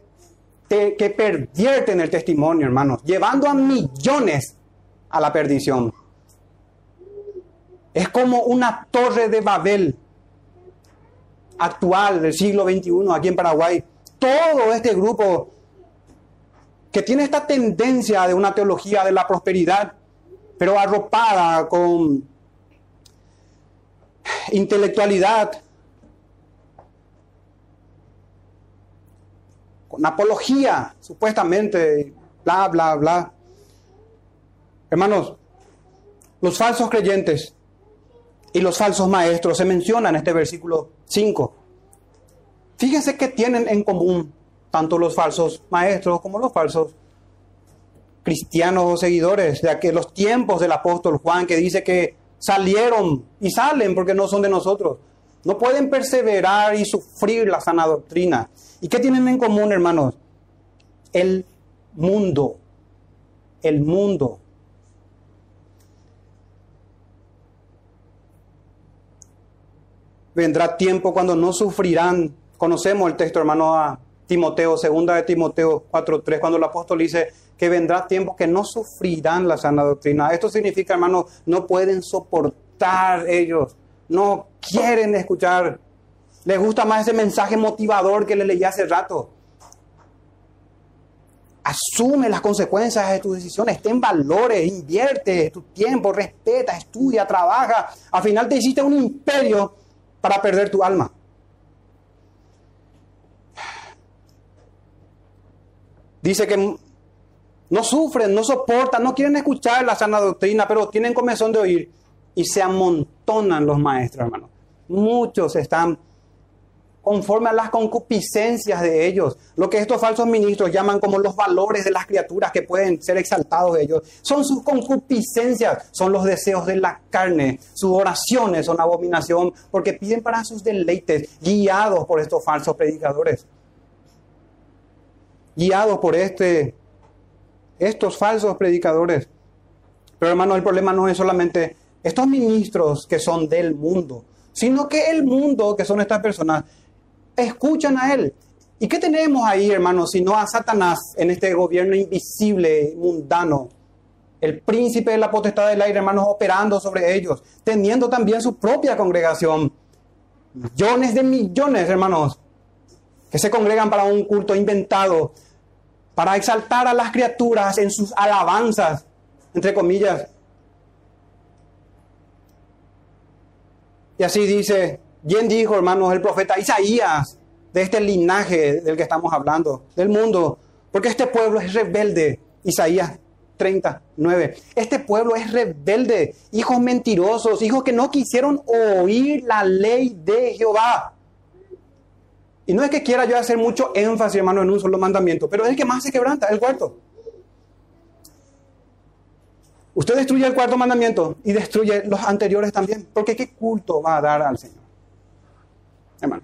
que pervierten el testimonio, hermanos, llevando a millones a la perdición. Es como una torre de Babel actual del siglo XXI aquí en Paraguay. Todo este grupo que tiene esta tendencia de una teología de la prosperidad, pero arropada con intelectualidad, con apología, supuestamente, bla, bla, bla. Hermanos, los falsos creyentes y los falsos maestros se mencionan en este versículo 5. Fíjense que tienen en común tanto los falsos maestros como los falsos cristianos o seguidores de aquellos tiempos del apóstol Juan que dice que salieron y salen porque no son de nosotros. No pueden perseverar y sufrir la sana doctrina. ¿Y qué tienen en común, hermanos? El mundo. El mundo. Vendrá tiempo cuando no sufrirán. Conocemos el texto, hermano, a Timoteo, segunda de Timoteo 4.3, cuando el apóstol dice que vendrá tiempo que no sufrirán la sana doctrina. Esto significa, hermano, no pueden soportar ellos, no quieren escuchar. Les gusta más ese mensaje motivador que le leí hace rato. Asume las consecuencias de tus decisiones, ten valores, invierte tu tiempo, respeta, estudia, trabaja. Al final te hiciste un imperio para perder tu alma. Dice que no sufren, no soportan, no quieren escuchar la sana doctrina, pero tienen comezón de oír y se amontonan los maestros, hermanos. Muchos están conforme a las concupiscencias de ellos, lo que estos falsos ministros llaman como los valores de las criaturas que pueden ser exaltados de ellos, son sus concupiscencias, son los deseos de la carne, sus oraciones son abominación, porque piden para sus deleites, guiados por estos falsos predicadores, guiados por este, estos falsos predicadores. Pero hermano, el problema no es solamente estos ministros que son del mundo, sino que el mundo, que son estas personas, escuchan a Él. ¿Y qué tenemos ahí, hermanos, sino a Satanás en este gobierno invisible, mundano? El príncipe de la potestad del aire, hermanos, operando sobre ellos, teniendo también su propia congregación. Millones de millones, hermanos, que se congregan para un culto inventado, para exaltar a las criaturas en sus alabanzas, entre comillas. Y así dice Bien dijo, hermanos, el profeta Isaías, de este linaje del que estamos hablando, del mundo, porque este pueblo es rebelde. Isaías 39. Este pueblo es rebelde, hijos mentirosos, hijos que no quisieron oír la ley de Jehová. Y no es que quiera yo hacer mucho énfasis, hermano, en un solo mandamiento, pero es el que más se quebranta, el cuarto. Usted destruye el cuarto mandamiento y destruye los anteriores también, porque ¿qué culto va a dar al Señor? hermano.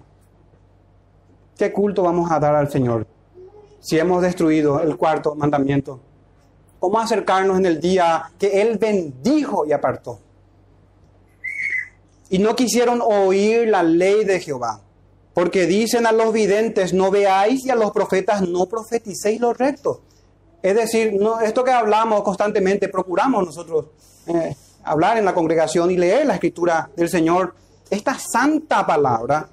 ¿Qué culto vamos a dar al Señor si hemos destruido el cuarto mandamiento? ¿Cómo acercarnos en el día que Él bendijo y apartó? Y no quisieron oír la ley de Jehová, porque dicen a los videntes, no veáis, y a los profetas, no profeticéis lo recto. Es decir, esto que hablamos constantemente, procuramos nosotros eh, hablar en la congregación y leer la escritura del Señor, esta santa palabra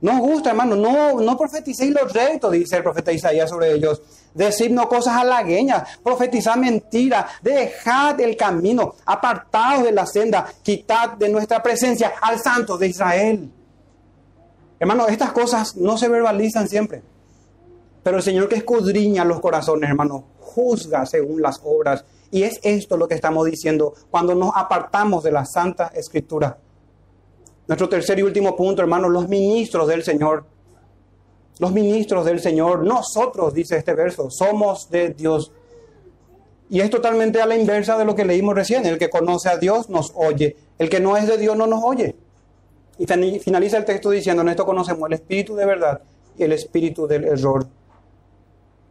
nos gusta, hermano, no, no profeticéis los rectos, dice el profeta Isaías sobre ellos. Decidnos cosas halagueñas, profetizad mentira, dejad el camino, apartados de la senda, quitad de nuestra presencia al santo de Israel. Hermano, estas cosas no se verbalizan siempre. Pero el Señor que escudriña los corazones, hermano, juzga según las obras. Y es esto lo que estamos diciendo cuando nos apartamos de la Santa Escritura. Nuestro tercer y último punto, hermanos, los ministros del Señor. Los ministros del Señor, nosotros, dice este verso, somos de Dios. Y es totalmente a la inversa de lo que leímos recién. El que conoce a Dios nos oye. El que no es de Dios no nos oye. Y finaliza el texto diciendo, en esto conocemos el espíritu de verdad y el espíritu del error.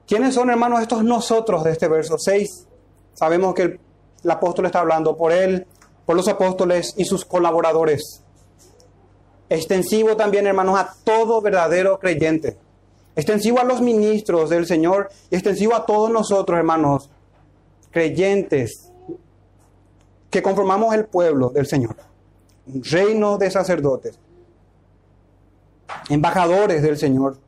¿Quiénes son, hermanos, estos nosotros de este verso 6? Sabemos que el, apóstol está hablando por él, por los apóstoles y sus colaboradores extensivo también, hermanos, a todo verdadero creyente, extensivo a los ministros del Señor y extensivo a todos nosotros, hermanos, creyentes, que conformamos el pueblo del Señor, reino de sacerdotes, embajadores del Señor.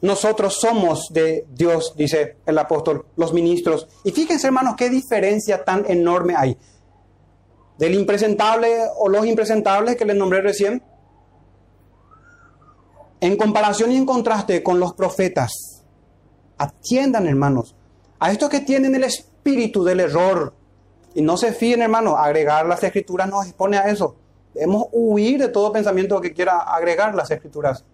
Nosotros somos de Dios, dice el apóstol, los ministros. Y fíjense, hermanos, qué diferencia tan enorme hay del impresentable o los impresentables que les nombré recién, En comparación y en contraste con los profetas, atiendan hermanos, a estos que tienen el espíritu del error y no se fíen hermanos, agregar las escrituras nos expone a eso. Debemos huir de todo pensamiento que quiera agregar las escrituras.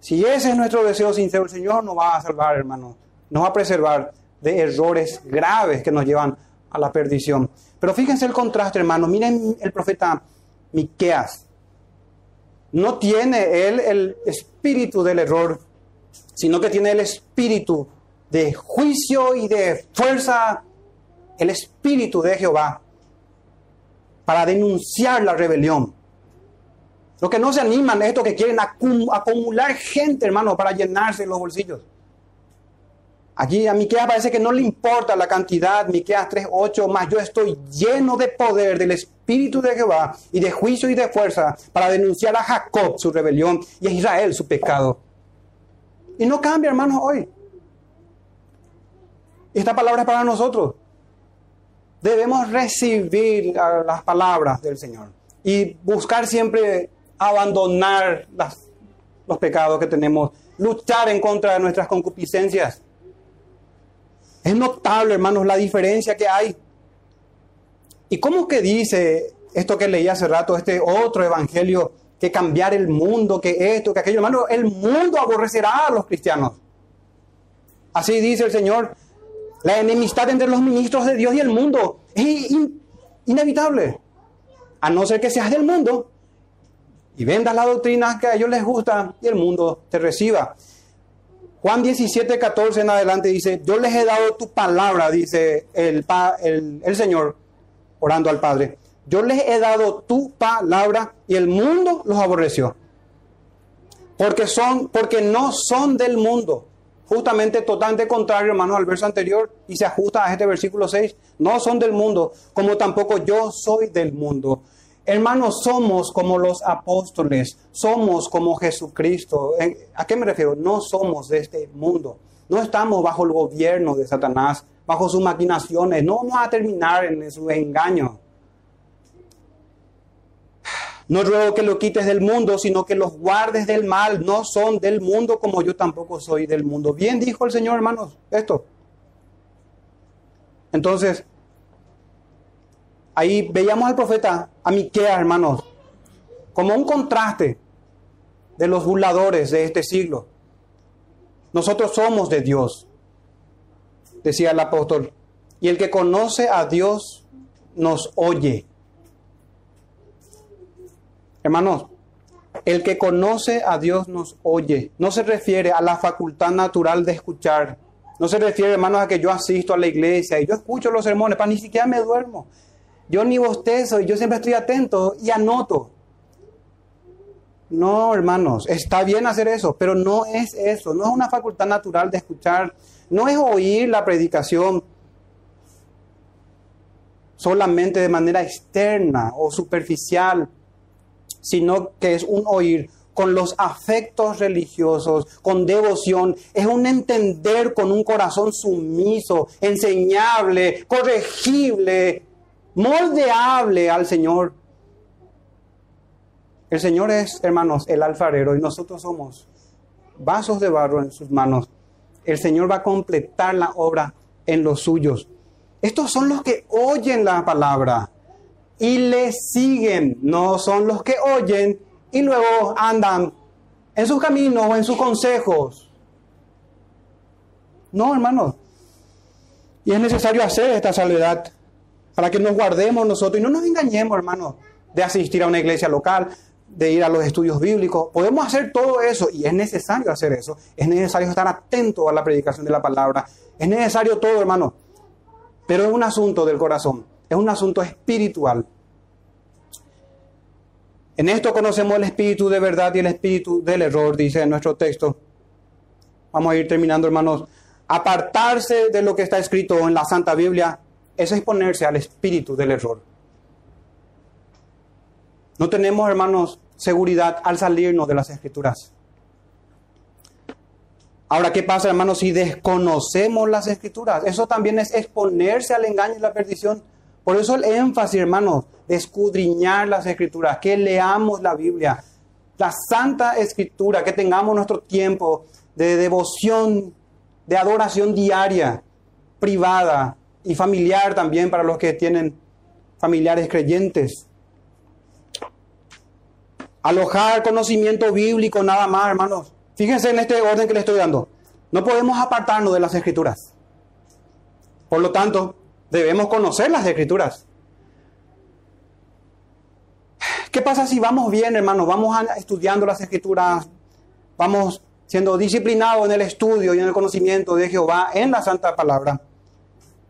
Si ese es nuestro deseo sincero, el Señor nos va a salvar, hermanos, nos va a preservar de errores graves que nos llevan a la perdición. Pero fíjense el contraste, hermanos. Miren el profeta Miqueas no tiene él el espíritu del error, sino que tiene el espíritu de juicio y de fuerza, el espíritu de Jehová, para denunciar la rebelión. Los que no se animan es estos que quieren acumular gente, hermano, para llenarse los bolsillos. Aquí a Miqueas parece que no le importa la cantidad, Miqueas 3:8, más yo estoy lleno de poder del espíritu de Jehová y de juicio y de fuerza para denunciar a Jacob su rebelión y a Israel su pecado. Y no cambia, hermanos, hoy. Esta palabra es para nosotros. Debemos recibir las palabras del Señor y buscar siempre abandonar los pecados que tenemos, luchar en contra de nuestras concupiscencias es notable, hermanos, la diferencia que hay. ¿Y cómo que dice esto que leí hace rato, este otro evangelio, que cambiar el mundo, que esto, que aquello? Hermano, el mundo aborrecerá a los cristianos. Así dice el Señor. La enemistad entre los ministros de Dios y el mundo es inevitable. A no ser que seas del mundo y vendas la doctrina que a ellos les gusta y el mundo te reciba. Juan 17, 14 en adelante dice, yo les he dado tu palabra, dice el, el, Señor, orando al Padre. Yo les he dado tu palabra y el mundo los aborreció. Porque, son, porque no son del mundo. Justamente totalmente contrario, hermanos, al verso anterior y se ajusta a este versículo 6. No son del mundo, como tampoco yo soy del mundo. Hermanos, somos como los apóstoles, somos como Jesucristo. ¿A qué me refiero? No somos de este mundo. No estamos bajo el gobierno de Satanás, bajo sus maquinaciones. No vamos a terminar en su engaño. No ruego que lo quites del mundo, sino que los guardes del mal. No son del mundo como yo tampoco soy del mundo. Bien dijo el Señor, hermanos, esto. Entonces, Ahí veíamos al profeta, a hermanos, como un contraste de los burladores de este siglo. Nosotros somos de Dios, decía el apóstol, y el que conoce a Dios nos oye. Hermanos, el que conoce a Dios nos oye. No se refiere a la facultad natural de escuchar. No se refiere, hermanos, a que yo asisto a la iglesia y yo escucho los sermones, para ni siquiera me duermo. Yo ni bostezo y yo siempre estoy atento y anoto. No, hermanos, está bien hacer eso, pero no es eso, no es una facultad natural de escuchar, no es oír la predicación solamente de manera externa o superficial, sino que es un oír con los afectos religiosos, con devoción, es un entender con un corazón sumiso, enseñable, corregible, moldeable al Señor. El Señor es, hermanos, el alfarero y nosotros somos vasos de barro en sus manos. El Señor va a completar la obra en los suyos. Estos son los que oyen la palabra y le siguen, no son los que oyen y luego andan en sus caminos o en sus consejos. No, hermanos. Y es necesario hacer esta salvedad para que nos guardemos nosotros y no nos engañemos, hermanos, de asistir a una iglesia local, de ir a los estudios bíblicos. Podemos hacer todo eso y es necesario hacer eso. Es necesario estar atento a la predicación de la palabra. Es necesario todo, hermano. Pero es un asunto del corazón, es un asunto espiritual. En esto conocemos el espíritu de verdad y el espíritu del error, dice en nuestro texto. Vamos a ir terminando, hermanos. Apartarse de lo que está escrito en la Santa Biblia es exponerse al espíritu del error. No tenemos, hermanos, seguridad al salirnos de las escrituras. Ahora, ¿qué pasa, hermanos, si desconocemos las escrituras? Eso también es exponerse al engaño y la perdición. Por eso el énfasis, hermanos, de escudriñar las escrituras, que leamos la Biblia. la Santa Escritura, que tengamos nuestro tiempo de devoción, de adoración diaria, privada y familiar también para los que tienen familiares creyentes. Alojar conocimiento bíblico nada más, hermanos. Fíjense en este orden que le estoy dando. No podemos apartarnos de las escrituras. Por lo tanto, debemos conocer las escrituras. ¿Qué pasa si vamos bien, hermanos? Vamos estudiando las escrituras, vamos siendo disciplinados en el estudio y en el conocimiento de Jehová en la Santa Palabra.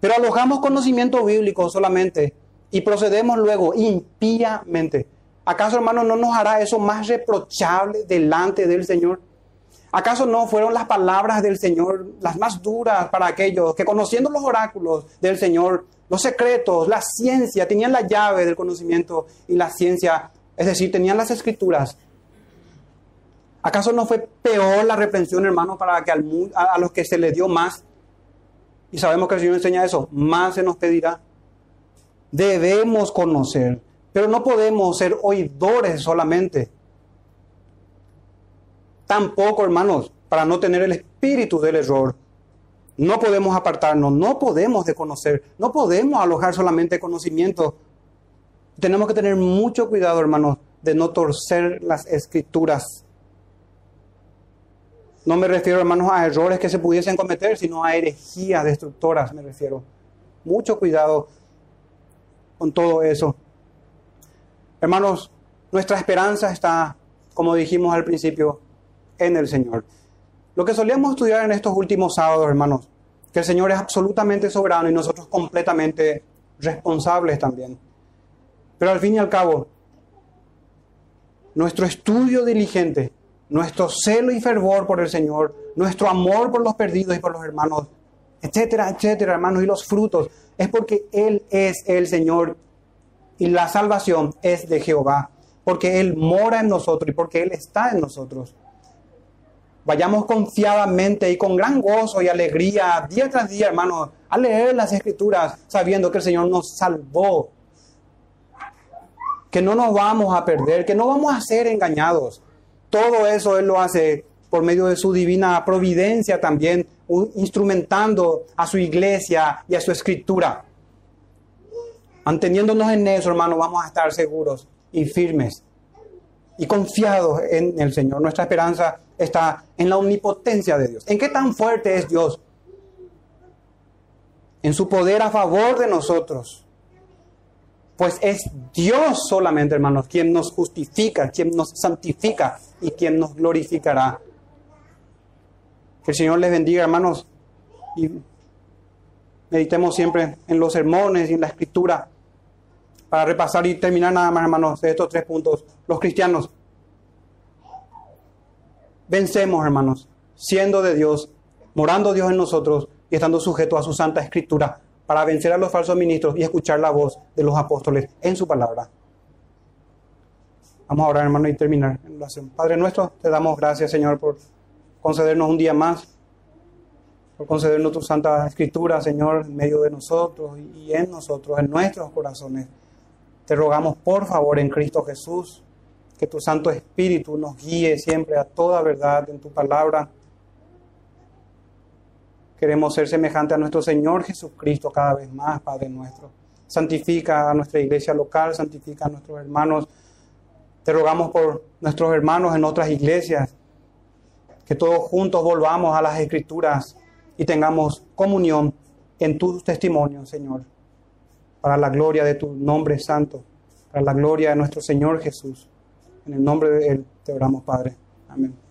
Pero alojamos conocimiento bíblico solamente y procedemos luego impíamente. ¿Acaso, hermanos, no nos hará eso más reprochable delante del Señor? ¿Acaso no fueron las palabras del Señor las más duras para aquellos que conociendo los oráculos del Señor, los secretos, la ciencia, tenían la llave del conocimiento y la ciencia, es decir, tenían las escrituras? ¿Acaso no fue peor la reprensión, hermano, para que a los que se les dio más? Y sabemos que el Señor enseña eso, más se nos pedirá. Debemos conocer, pero no podemos ser oidores solamente Tampoco, hermanos, para no tener el espíritu del error. No podemos apartarnos, no podemos desconocer, no podemos alojar solamente conocimiento. Tenemos que tener mucho cuidado, hermanos, de no torcer las escrituras. No me refiero, hermanos, a errores que se pudiesen cometer, sino a herejías destructoras, me refiero. Mucho cuidado con todo eso. Hermanos, nuestra esperanza está, como dijimos al principio, en el Señor. Lo que solíamos estudiar en estos últimos sábados, hermanos, que el Señor es absolutamente soberano y nosotros completamente responsables también. Pero al fin y al cabo, nuestro estudio diligente, nuestro celo y fervor por el Señor, nuestro amor por los perdidos y por los hermanos, etcétera, etcétera, hermanos, y los frutos, es porque Él es el Señor y la salvación es de Jehová, porque Él mora en nosotros y porque Él está en nosotros. Vayamos confiadamente y con gran gozo y alegría, día tras día, hermanos, a leer las escrituras, sabiendo que el Señor nos salvó, que no nos vamos a perder, que no vamos a ser engañados. Todo eso Él lo hace por medio de su divina providencia también, instrumentando a su iglesia y a su escritura. Manteniéndonos en eso, hermanos, vamos a estar seguros y firmes y confiados en el Señor. Nuestra esperanza está en la omnipotencia de Dios. ¿En qué tan fuerte es Dios? En su poder a favor de nosotros. Pues es Dios solamente, hermanos, quien nos justifica, quien nos santifica y quien nos glorificará. Que el Señor les bendiga, hermanos, y meditemos siempre en los sermones y en la escritura para repasar y terminar nada más, hermanos, estos tres puntos. Los cristianos vencemos, hermanos, siendo de Dios, morando Dios en nosotros y estando sujetos a su santa escritura para vencer a los falsos ministros y escuchar la voz de los apóstoles en su palabra. Vamos a orar, hermano, y terminar en oración. Padre nuestro, te damos gracias, Señor, por concedernos un día más, por concedernos tu santa escritura, Señor, en medio de nosotros y en nosotros, en nuestros corazones. Te rogamos, por favor, en Cristo Jesús, que tu Santo Espíritu nos guíe siempre a toda verdad en tu palabra. Queremos ser semejantes a nuestro Señor Jesucristo cada vez más, Padre nuestro. Santifica a nuestra iglesia local, santifica a nuestros hermanos. Te rogamos por nuestros hermanos en otras iglesias, que todos juntos volvamos a las escrituras y tengamos comunión en tus testimonios, Señor para la gloria de tu nombre santo, para la gloria de nuestro Señor Jesús. En el nombre de Él te oramos, Padre. Amén.